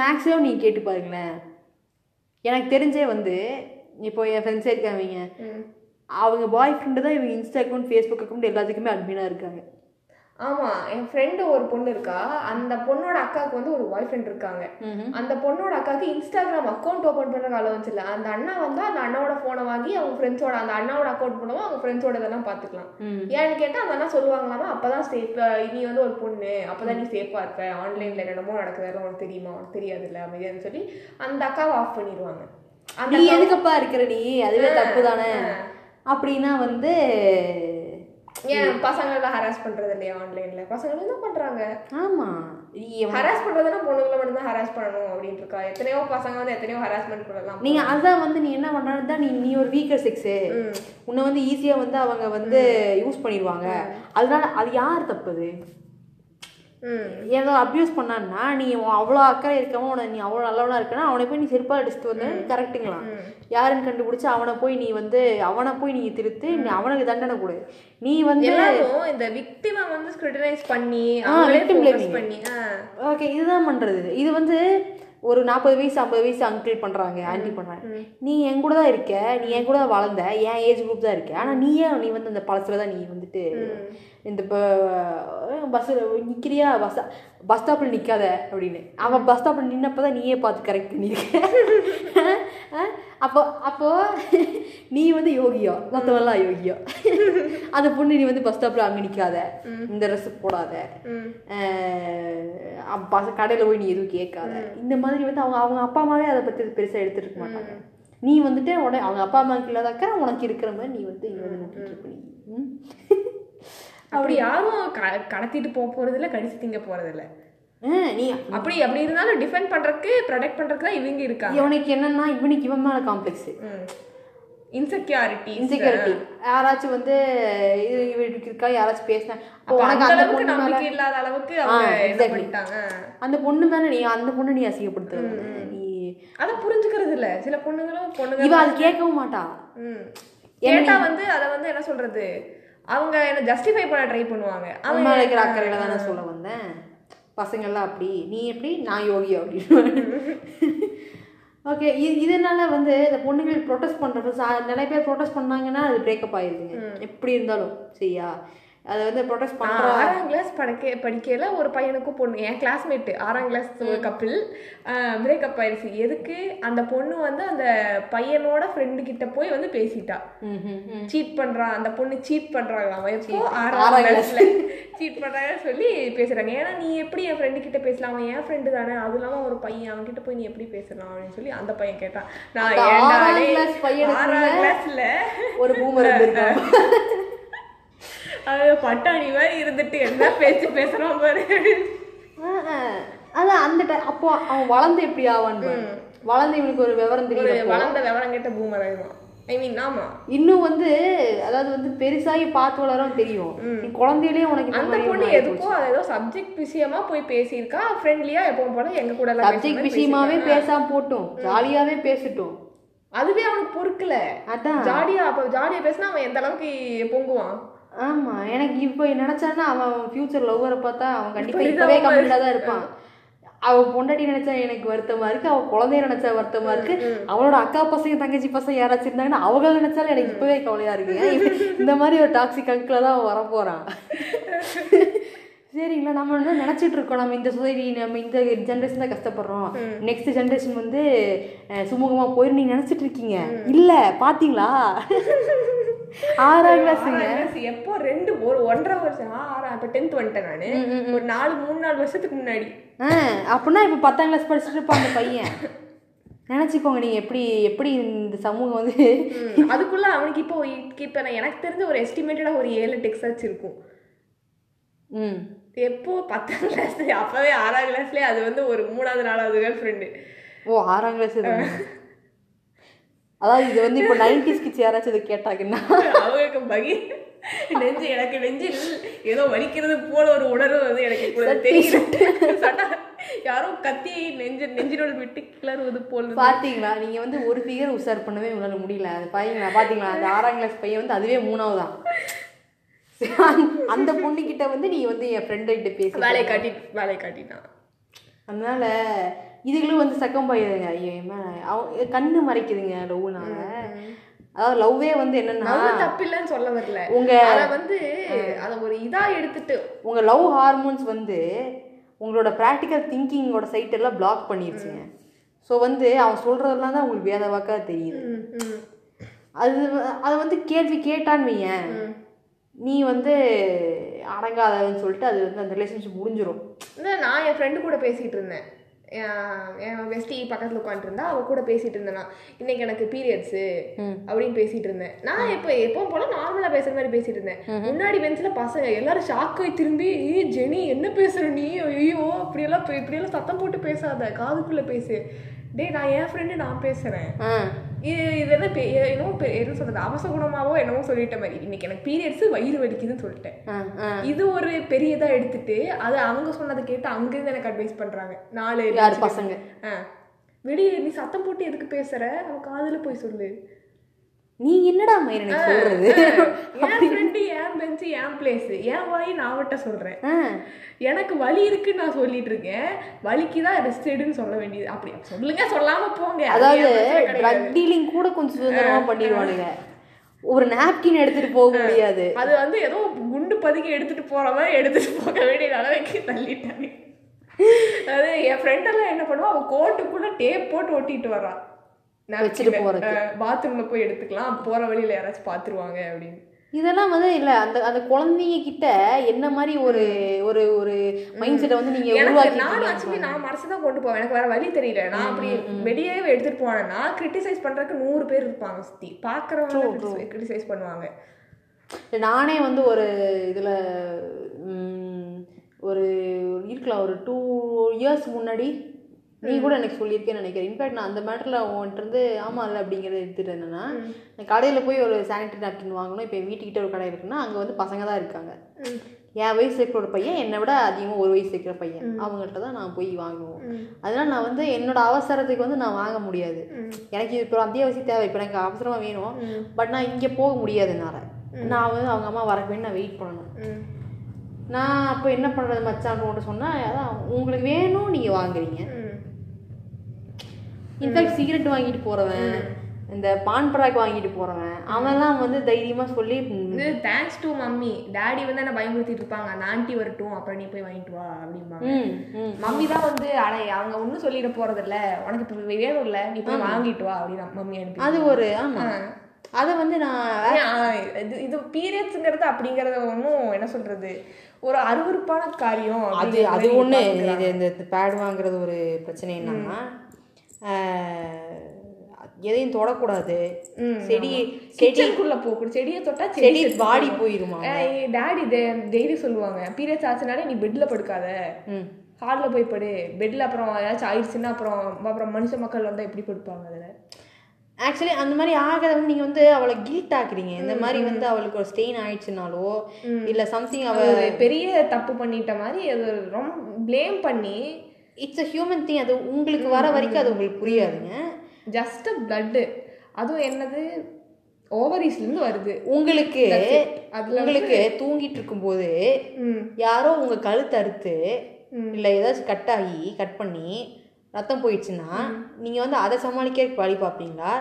[SPEAKER 1] மேக்ஸிமம் நீ கேட்டு பாருங்களேன் எனக்கு தெரிஞ்சே வந்து இப்போ என் ஃப்ரெண்ட்ஸே இருக்காங்க. அவங்க பாய் ஃப்ரெண்டு தான் இவங்க இன்ஸ்டா அக்கௌண்ட் ஃபேஸ்புக் அக்கௌண்ட் எல்லாத்துக்குமே அட்மினாக இருக்காங்க.
[SPEAKER 2] ஆமா என் ஃப்ரெண்டு ஒரு பொண்ணு இருக்கா. அந்த பொண்ணோட அக்காவுக்கு வந்து ஒரு பாய் ஃப்ரெண்ட் இருக்காங்க அந்த பொண்ணோட அக்காவுக்கு இன்ஸ்டாகிராம் அக்கௌண்ட் ஓபன் பண்ற அலவன்ஸ் இல்ல அந்த அண்ணா வந்து அந்த அண்ணாவோட போனை வாங்கி அவங்க ஃப்ரெண்ட்ஸோட அந்த அண்ணாவோட அக்கௌண்ட் பண்ணுவோம் அவங்க ஃப்ரெண்ட்ஸோட இதெல்லாம் பாத்துக்கலாம்.
[SPEAKER 1] ம்.
[SPEAKER 2] ஏன்னு கேட்டா அந்த அண்ணா சொல்லுவாங்களாமா அப்பதான் சேஃப் நீ வந்து ஒரு பொண்ணு. அப்பதான் நீ சேஃபா இருப்ப. ஆன்லைன்ல என்னமோ நடக்குது அதெல்லாம் உனக்கு தெரியுமா? உனக்கு தெரியாது இல்ல அமைதியான்னு சொல்லி அந்த அக்காவை ஆஃப் பண்ணிடுவாங்க. அந்த
[SPEAKER 1] நீ எதுக்கப்பா இருக்கிற நீ? அதுவே தப்பு தானே அப்படின்னா வந்து
[SPEAKER 2] ஏன் பசங்களை ஹராஸ் பண்றது இல்லையா ஆன்லைன்ல பசங்களும் தான் பண்றாங்க.
[SPEAKER 1] ஆமா. நீ எவன்-
[SPEAKER 2] ஹராஸ் பண்றதுன்னா பொண்ணுங்களை மட்டும் தான் ஹராஸ் பண்ணணும் அப்படின்ட்டு இருக்கா. எத்தனையோ பசங்க வந்து எத்தனையோ ஹராஸ்மெண்ட் பண்ணலாம்
[SPEAKER 1] நீங்க அதான் வந்து நீ என்ன பண்றான்னு தான் நீ நீ ஒரு வீக்கர் செக்ஸு உன்னை வந்து ஈஸியா வந்து அவங்க வந்து யூஸ் பண்ணிடுவாங்க. அதனால அது யார் தப்புது ஏதோ அப்யூஸ் பண்ணான்னா நீ அவ்வளோ அக்கறை இருக்கவன் உன நீ அவ்வளோ நல்லவனா இருக்கனா அவனை போய் நீ செருப்பால் அடிச்சுட்டு வந்து கரெக்டுங்களாம் யாருன்னு கண்டுபிடிச்சு அவனை போய் நீ வந்து அவனை போய் நீ திருத்து நீ அவனுக்கு தண்டனை கொடு. நீ வந்து
[SPEAKER 2] இந்த விக்டிமை வந்து ஸ்க்ரூட்டனைஸ் பண்ணி. பண்ணி.
[SPEAKER 1] ஓகே இதுதான் பண்றது. இது வந்து ஒரு நாற்பது வயசு ஐம்பது வயசு அங்கிள் பண்றாங்க ஆன்டி பண்றாங்க. நீ என் கூட தான் இருக்க நீ என் கூட தான் வளர்ந்த என் ஏஜ் குரூப் தான் இருக்க. ஆனா நீயே நீ வந்து அந்த பழசுல தான் நீ வந்துட்டு இந்த பஸ் நிக்கிறியா? பஸ் பஸ் ஸ்டாப்பில் நிக்காத அப்படின்னு. அவன் பஸ் ஸ்டாப்பில் நின்னப்போ தான் நீயே பார்த்து கரெக்ட் பண்ணியிருக்க அப்போ அப்போ நீ வந்து யோகியா? மற்றவெல்லாம் யோகியா. அந்த பொண்ணு நீ வந்து பஸ் ஸ்டாப்பில் அங்கே நிற்காத இந்த ட்ரெஸ் போடாத. பஸ் கடையில் போய் நீ எதுவும் கேட்காத. இந்த மாதிரி வந்து அவங்க அவங்க அப்பா அம்மாவே அதை பற்றி பெருசாக எடுத்துட்டு இருக்க மாட்டாங்க. நீ வந்துட்டு உடனே அவங்க அப்பா அம்மாவுக்கு இல்லாதக்க உனக்கு இருக்கிற மாதிரி நீ வந்து இங்க வந்து
[SPEAKER 2] அப்படி யாரும் கடத்திட்டு போக போறது இல்ல கடிச்சு திங்க போறது இல்ல
[SPEAKER 1] ஆ, நீ
[SPEAKER 2] அப்படி அப்படி இருந்தாலும் டிஃபெண்ட் பண்றதுக்கு ப்ரொடெக்ட் பண்றதுக்கு தான் இவங்க இருக்காங்க.
[SPEAKER 1] இவனுக்கு என்னன்னா இவனுக்கு இவன் மேலே காம்ப்ளெக்ஸ்
[SPEAKER 2] இன்செக்யூரிட்டி
[SPEAKER 1] இன்செக்யூரிட்டி யாராச்சும் வந்து இது இவருக்கு இருக்கா யாராச்சும் பேசினா
[SPEAKER 2] அந்த
[SPEAKER 1] பொண்ணு
[SPEAKER 2] நம்பிக்கை இல்லாத அளவுக்கு
[SPEAKER 1] அந்த பொண்ணு மேல நீ அந்த பொண்ணு நீ அசிங்கப்படுத்துற. நீ
[SPEAKER 2] அத புரிஞ்சுக்கிறது இல்ல. சில பொண்ணுங்களும் பொண்ணுங்க
[SPEAKER 1] இவ அது கேட்கவும் மாட்டா.
[SPEAKER 2] கேட்டா வந்து அத வந்து என்ன சொல்றது? அவங்க என்ன ஜஸ்டிஃபை பண்ண ட்ரை பண்ணுவாங்க.
[SPEAKER 1] அவன் மேல இருக்கிற அக்கறையில தானே சொல்ல வந்தேன். பசங்கள்லாம் அப்படி நீ எப்படி நான் யோகி அப்படின்னு. ஓகே இது இதனால வந்து இந்த பொண்ணுங்கள் ப்ரொட்டஸ்ட் பண்ணுறப்ப நிறைய பேர் ப்ரொட்டஸ்ட் பண்ணாங்கன்னா அது பிரேக்கப் ஆயிடுதுங்க எப்படி இருந்தாலும் சரியா? அதை வந்து ப்ரொட்டஸ்ட்
[SPEAKER 2] நான்
[SPEAKER 1] பண்ணுற
[SPEAKER 2] ஆறாம் கிளாஸ் படிக்க படிக்கையில ஒரு பையனுக்கும் பொண்ணு. என் கிளாஸ்மேட் ஆறாம் கிளாஸ் ஒரு கப்பிள் பிரேக்கப் ஆயிடுச்சு எதுக்கு? அந்த பொண்ணு வந்து அந்த பையனோட ஃப்ரெண்டு கிட்ட போய் வந்து பேசிட்டா. சீட் பண்றான் அந்த பொண்ணு சீட் பண்றாங்களாம் எப்போ? ஆறாம் கிளாஸ்ல சீட் பண்றாங்கன்னு சொல்லி பேசுறாங்க. ஏன்னா நீ எப்படி என் ஃப்ரெண்டு கிட்ட பேசலாம்? அவன் என் ஃப்ரெண்டு தானே. அது இல்லாம ஒரு பையன் அவன் கிட்ட போய் நீ எப்படி பேசலாம்? அப்படின்னு சொல்லி அந்த பையன் கேட்டான் நான்
[SPEAKER 1] ஆறாம்
[SPEAKER 2] கிளாஸ்ல
[SPEAKER 1] ஒரு பூமர்
[SPEAKER 2] அது பட்டாணி மாதிரி இருந்துட்டு என்ன பேச்சு பேசுறான் பாரு.
[SPEAKER 1] அதான் அந்த ti- அப்போ அவன் வளர்ந்து எப்படி ஆவான்னு பாரு. வளர்ந்து இவனுக்கு ஒரு விவரம் தெரியும்
[SPEAKER 2] வளர்ந்த விவரம் கேட்ட பூமர் ஐ மீன் ஆமா.
[SPEAKER 1] இன்னும் வந்து அதாவது வந்து பெருசாகி பார்த்து வளரும் தெரியும். நீ குழந்தையிலேயே உனக்கு
[SPEAKER 2] அந்த பொண்ணு எதுக்கோ அது ஏதோ சப்ஜெக்ட் விஷயமா போய் பேசியிருக்கா ஃப்ரெண்ட்லியா எப்பவும் போல எங்க கூட
[SPEAKER 1] சப்ஜெக்ட் விஷயமாவே. பேசாம போட்டும். ஜாலியாவே பேசட்டும்.
[SPEAKER 2] அதுவே அவனுக்கு பொறுக்கல.
[SPEAKER 1] அதான்.
[SPEAKER 2] ஜாலியா அப்ப ஜாலியா பேசினா அவன் எந்த அளவுக்கு பொங்குவான்?
[SPEAKER 1] ஆமா எனக்கு இப்போ நினைச்சான்னா அவன் ஃபியூச்சர் லவ்வரை பார்த்தா அவன் கண்டிப்பா
[SPEAKER 2] இப்ப
[SPEAKER 1] இப்பவே கம்மியாக தான் இருப்பான். அவ பொண்டாட்டி நினைச்சா எனக்கு வருத்தமா இருக்கு அவ குழந்தைய நினைச்சா வருத்தமா இருக்கு அவளோட அக்கா பசங்க தங்கச்சி பசங்க யாராச்சும் இருந்தாங்கன்னா அவங்க நினைச்சாலும் எனக்கு இப்பவே கவலையா இருக்குங்க இந்த மாதிரி ஒரு டாக்ஸிக் அங்கிள் தான் அவன் வரப்போறான்? சரிங்களா நம்ம என்ன நினைச்சிட்டு இருக்கோம். நம்ம இந்த சொசைட்டி நம்ம இந்த ஜென்ரேஷன் தான் கஷ்டப்படுறோம். நெக்ஸ்ட் ஜென்ரேஷன் வந்து அஹ், சுமூகமா போயிரு நீங்க நினைச்சிட்டு இருக்கீங்க. இல்ல பாத்தீங்களா? ஆறாம்
[SPEAKER 2] class எப்போ? ரெண்டு ஒரு ஒன்றரை வருஷம். ஆறாம் இப்ப டென்த் வந்துட்டேன் நானு. ஒரு நாலு மூணு நாலு வருஷத்துக்கு முன்னாடி.
[SPEAKER 1] அப்படின்னா இப்போ பத்தாம் கிளாஸ் படிச்சுட்டு இருப்பான் அந்த பையன். நினச்சிக்கோங்க நீங்கள் எப்படி எப்படி இந்த சமூகம் வந்து
[SPEAKER 2] அதுக்குள்ள அவனுக்கு இப்போ இப்ப நான் எனக்கு தெரிஞ்ச ஒரு எஸ்டிமேட்டடா ஒரு ஏழு டெக்ஸாச்சு இருக்கும்.
[SPEAKER 1] ம்.
[SPEAKER 2] எப்போ? பத்தாம் கிளாஸ் அப்பவே ஆறாம் கிளாஸ்லயே அது வந்து ஒரு மூணாவது நாலாவது கேர்ள் ஃப்ரெண்டு
[SPEAKER 1] ஓ ஆறாம் கிளாஸ் அதாவது இது வந்து இப்போ நைன்டிஸ் கிட்ஸ் யாராச்சும் இதை கேட்டாங்கன்னா.
[SPEAKER 2] அவங்களுக்கு பகி. நெஞ்சு எனக்கு நெஞ்சில் ஏதோ வலிக்கிறது போல ஒரு உணர்வு வந்து எனக்கு இப்பொழுது தெரியுது. சட்டா. யாரோ கத்தி நெஞ்சு நெஞ்சினோடு விட்டு கிளறுவது போல்.
[SPEAKER 1] பார்த்தீங்களா நீங்கள் வந்து ஒரு ஃபிகர் உஷார் பண்ணவே உங்களால் முடியல. அது பையங்களா பார்த்தீங்களா அந்த ஆறாம் கிளாஸ் பையன் வந்து அதுவே மூணாவதான் அந்த பொண்ணுக்கிட்ட வந்து நீ வந்து என் ஃப்ரெண்டு கிட்ட பேசி
[SPEAKER 2] வேலையை காட்டி வேலையை காட்டிட்டான்.
[SPEAKER 1] அதனால இதுகளும் வந்து சக்கம் போயிடுங்க ஐயோ அவ கண்ணு மறைக்குதுங்க லவ்னால. அதாவது லவ்வே வந்து என்னன்னா
[SPEAKER 2] தப்பு இல்லைன்னு சொல்ல வரல.
[SPEAKER 1] உங்க
[SPEAKER 2] அத வந்து அத ஒரு இதா எடுத்துட்டு
[SPEAKER 1] உங்க லவ் ஹார்மோன்ஸ் வந்து உங்களோட ப்ராக்டிக்கல் திங்கிங்கோட சைட் எல்லாம் பிளாக் பண்ணிருச்சுங்க. ஸோ வந்து அவன் சொல்றதெல்லாம் தான் உங்களுக்கு வேத வாக்கா தெரியுது. அது அதை வந்து கேள்வி கேட்டான்னு வையேன். நீ வந்து அடங்காதன்னு சொல்லிட்டு அது வந்து அந்த ரிலேஷன்ஷிப் முடிஞ்சிரும்.
[SPEAKER 2] இந்த நான் என் ஃப்ரெண்டு கூட பேசிட்டு இருந்தேன். என் பெஸ்டி பக்கத்துல உட்காந்துருந்தா அவ கூட பேசிட்டு இருந்தேன். இன்னைக்கு எனக்கு பீரியட்ஸு அப்படின்னு பேசிட்டு இருந்தேன். நான் இப்போ எப்பவும் போல நார்மலா பேசுற மாதிரி பேசிட்டு இருந்தேன். முன்னாடி பெஞ்சில் பசங்க எல்லாரும் ஷாக் ஆகி திரும்பி ஏய் ஜெனி என்ன பேசுற நீ? ஐயோ அப்படியெல்லாம் பே- இப்படியெல்லாம் சத்தம் போட்டு பேசாத காதுக்குள்ள பேசு. டேய் நான் என் ஃப்ரெண்டு நான் பேசுறேன்.
[SPEAKER 1] ஆ.
[SPEAKER 2] இது இது என்ன பெ- என்னமோ என்ன சொல்றது அவசகுணமாவோ என்னமோ சொல்லிட்ட மாதிரி. இன்னைக்கு எனக்கு பீரியட்ஸ் வயிறு வலிக்குதுன்னு சொல்லிட்டேன். இது ஒரு பெரியதா எடுத்துட்டு அது அவங்க சொன்னதை கேட்டு அங்கிருந்து எனக்கு அட்வைஸ் பண்றாங்க. நாலு
[SPEAKER 1] பசங்க.
[SPEAKER 2] வெளியே நீ சத்தம் போட்டு எதுக்கு பேசுற? அவன் காதுல போய் சொல்லு.
[SPEAKER 1] நீ என்னடா மயிர் எனக்கு சொல்றது?
[SPEAKER 2] என் ஃப்ரெண்டு என் பெஞ்சு என் பிளேஸ் என் வாய் நான் அவட்ட சொல்றேன். எனக்கு வலி இருக்குன்னு நான் சொல்லிட்டு இருக்கேன். வலிக்கு தான் ரெஸ்ட் எடுன்னு சொல்ல வேண்டியது. அப்படி சொல்லுங்க சொல்லாம போங்க. அது
[SPEAKER 1] அதாவது. ட்ரக் டீலிங் கூட கொஞ்சம் சுதந்திரமா பண்ணிடுவானுங்க. ஒரு நாப்கின் எடுத்துட்டு போக முடியாது.
[SPEAKER 2] அது வந்து ஏதோ குண்டு பதுக்கி எடுத்துட்டு போறவன் எடுத்துட்டு போக வேண்டிய அளவுக்கு தள்ளிட்டாங்க. அதாவது என் ஃப்ரெண்டெல்லாம் என்ன பண்ணுவா? அவன் கோட்டுக்குள்ள டேப் போட்டு ஒட்டிட்டு வர்றான்
[SPEAKER 1] வச்சுட்டு போறது.
[SPEAKER 2] பாத்ரூம்ல போய் எடுத்துக்கலாம். போற வழியில யாராச்சும் பாத்துருவாங்க அப்படின்னு.
[SPEAKER 1] இதெல்லாம் வந்து இல்ல. அந்த அந்த குழந்தைங்க கிட்ட என்ன மாதிரி ஒரு ஒரு ஒரு மைண்ட் செட்டை வந்து நீங்க
[SPEAKER 2] எனக்கு நான்
[SPEAKER 1] உருவாக்கி
[SPEAKER 2] ஆக்சுவலி நான் மனசு தான் கொண்டு போவேன். எனக்கு வேற வழி தெரியல. நான் அப்படி வெளியே எடுத்துட்டு போனேன்னா கிரிட்டிசைஸ் பண்றதுக்கு நூறு பேர் இருப்பாங்க சுத்தி. பாக்குறவங்க கிரிட்டிசைஸ் பண்ணுவாங்க.
[SPEAKER 1] நானே வந்து ஒரு இதுல ஒரு இருக்கலாம். ஒரு டூ இயர்ஸ் முன்னாடி நீ கூட எனக்கு சொல்லியிருக்கேன்னு நினைக்கிறேன். இன்ஃபேக்ட் நான் அந்த மேட்டரில் உன்கிட்ட இருந்து ஆமா இல்லை அப்படிங்கிறத எடுத்துட்டு என்னன்னா நான் கடையில் போய் ஒரு சானிட்டரி நாப்கின் வாங்கணும். இப்போ என் வீட்டுக்கிட்ட ஒரு கடை இருக்குன்னா அங்கே வந்து பசங்க தான் இருக்காங்க. என் வயசு இருக்கிற ஒரு பையன் என்னை விட அதிகமாக ஒரு வயசு இருக்கிற பையன். அவங்கள்ட்ட தான் நான் போய் வாங்குவோம். அதனால நான் வந்து என்னோட அவசரத்துக்கு வந்து நான் வாங்க முடியாது. எனக்கு இது இப்போ அத்தியாவசிய தேவை. இப்போ எனக்கு அவசரமாக வேணும். பட் நான் இங்கே போக முடியாது என்னால். நான் வந்து அவங்க அம்மா வரக்கு வேண்டி நான் வெயிட் பண்ணணும். நான் அப்போ என்ன பண்ணுறது மச்சான்? சொன்னால் அதான் உங்களுக்கு வேணும் நீங்கள் வாங்குறீங்க. இன்ஃபேக்ட் சிகரெட் வாங்கிட்டு போகிறவன் இந்த பான் பராக் வாங்கிட்டு போகிறவன் அவன்லாம் வந்து தைரியமாக சொல்லி
[SPEAKER 2] தேங்க்ஸ் டு மம்மி டாடி வந்து என்ன பயமுறுத்திட்டு இருப்பாங்க? அந்த ஆண்டி வரட்டும் அப்புறம் நீ போய் வாங்கிட்டு வா அப்படிம்பாங்க. மம்மி தான் வந்து அட அவங்க ஒன்றும் சொல்லிட போறது இல்ல உனக்கு இப்போ வேணும் இல்ல. நீ போய் வாங்கிட்டு வா அப்படின்னு மம்மி அனுப்பி.
[SPEAKER 1] அது ஒரு ஆமாம் அதை வந்து நான்
[SPEAKER 2] இது இது பீரியட்ஸுங்கிறது அப்படிங்கறது ஒன்றும் என்ன சொல்றது? ஒரு அருவருப்பான காரியம்
[SPEAKER 1] அது அது ஒன்று. இது இந்த பேட் வாங்குறது ஒரு பிரச்சனை என்னன்னா எதையும் தொடக்கூடாது. செடி செடி
[SPEAKER 2] கிச்சனுக்குள்ள போகக்கூடாது. செடியை தொட்டா
[SPEAKER 1] செடி வாடி போயிருமா?
[SPEAKER 2] டாடி டெய்லி சொல்லுவாங்க. பீரியட்ஸ் ஆச்சுனாலே நீ பெட்ல படுக்காத. ஹாலில் போய் படு. பெட்ல அப்புறம் ஏதாச்சும் ஆயிடுச்சுன்னா அப்புறம் அப்புறம் மனுஷ மக்கள் வந்தா எப்படி படுப்பாங்க அதுல?
[SPEAKER 1] ஆக்சுவலி அந்த மாதிரி ஆகிறத வந்து நீங்கள் வந்து அவளை கில்ட் ஆக்குறீங்க. இந்த மாதிரி வந்து அவளுக்கு ஒரு ஸ்டெயின் ஆயிடுச்சுனாலோ இல்லை சம்திங் அவ
[SPEAKER 2] ஒரு பெரிய தப்பு பண்ணிட்ட மாதிரி அது ரொம்ப ப்ளேம் பண்ணி
[SPEAKER 1] இட்ஸ் அ ஹியூமன் திங் அது உங்களுக்கு வர வரைக்கும் அது உங்களுக்கு புரியாதுங்க.
[SPEAKER 2] ஜஸ்ட் பிளட்டு அதுவும் என்னது? ஓவரீஸ்லேருந்து வருது.
[SPEAKER 1] உங்களுக்கு
[SPEAKER 2] அதுல
[SPEAKER 1] உங்களுக்கு தூங்கிட்டு இருக்கும்போது யாரோ உங்க கழுத்து அறுத்து இல்லை ஏதாச்சும் கட் ஆகி கட் பண்ணி ரத்தம் போயிடுச்சுன்னா நீங்க வந்து அதை சமாளிக்க வழி பார்ப்பீங்களா?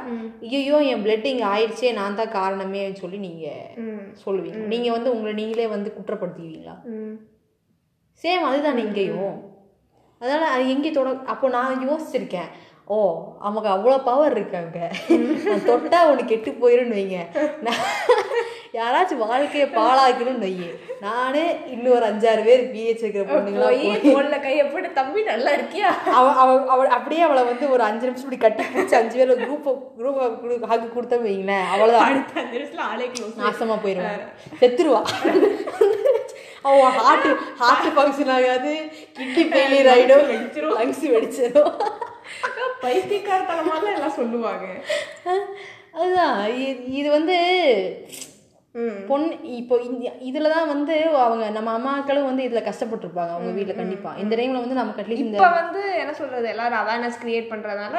[SPEAKER 1] ஐயோ என் பிளட் இங்க ஆயிடுச்சே நான் தான் காரணமேன்னு சொல்லி நீங்க
[SPEAKER 2] ம்.
[SPEAKER 1] சொல்லுவீங்க. நீங்க வந்து உங்களை நீங்களே வந்து குற்றப்படுத்துவீங்களா சேம் அதுதான் இங்கேயும். அதனால அது எங்கே தொட அப்போ நான் யோசிச்சிருக்கேன். ஓ அவங்க அவ்வளோ பவர் இருக்காங்க நான் தொட்டா உனக்கு கெட்டு போயிருன்னு வைங்க. நான் யாராச்சும் வாழ்க்கையை பாழாக்கணும்னு வைங்க நானே இன்னும் ஒரு அஞ்சாறு பேர் பிஹெச் இருக்கிற பொண்ணுங்களா
[SPEAKER 2] போய் கையை போட்டு தம்பி நல்லா இருக்கியா?
[SPEAKER 1] அவ அவ அவள் அப்படியே அவளை வந்து ஒரு அஞ்சு நிமிஷம் இப்படி கட்டி பிடிச்சி அஞ்சு பேர் குரூப் குரூப் ஹக் கொடுத்தா வைங்களேன் அவ்வளோதான்
[SPEAKER 2] அடுத்த அஞ்சு நிமிஷத்துல ஆளே க்ளோஸ்
[SPEAKER 1] நாசமா போயிடுவான் செத்துருவா. அவ ஹார்ட் ஹார்ட் ஃபங்க்ஷன் ஆகாது. கிட்னி ஃபெயிலியர் ஆயிடும். லங்ஸ் வெடிச்சிடும்
[SPEAKER 2] பைத்தியக்காரத்தனமாக எல்லாம் சொல்லுவாங்க.
[SPEAKER 1] அதுதான். இது வந்து பொண்ணு இப்போ இதில் தான் வந்து அவங்க நம்ம அம்மாக்களும் வந்து இதில் கஷ்டப்பட்டிருப்பாங்க. அவங்க வீட்டில் கண்டிப்பாக இந்த டைமில் வந்து நமக்கு அட்லீஸ்ட்
[SPEAKER 2] இப்ப வந்து என்ன சொல்றது? எல்லாரும் அவேர்னஸ் கிரியேட் பண்றதுனால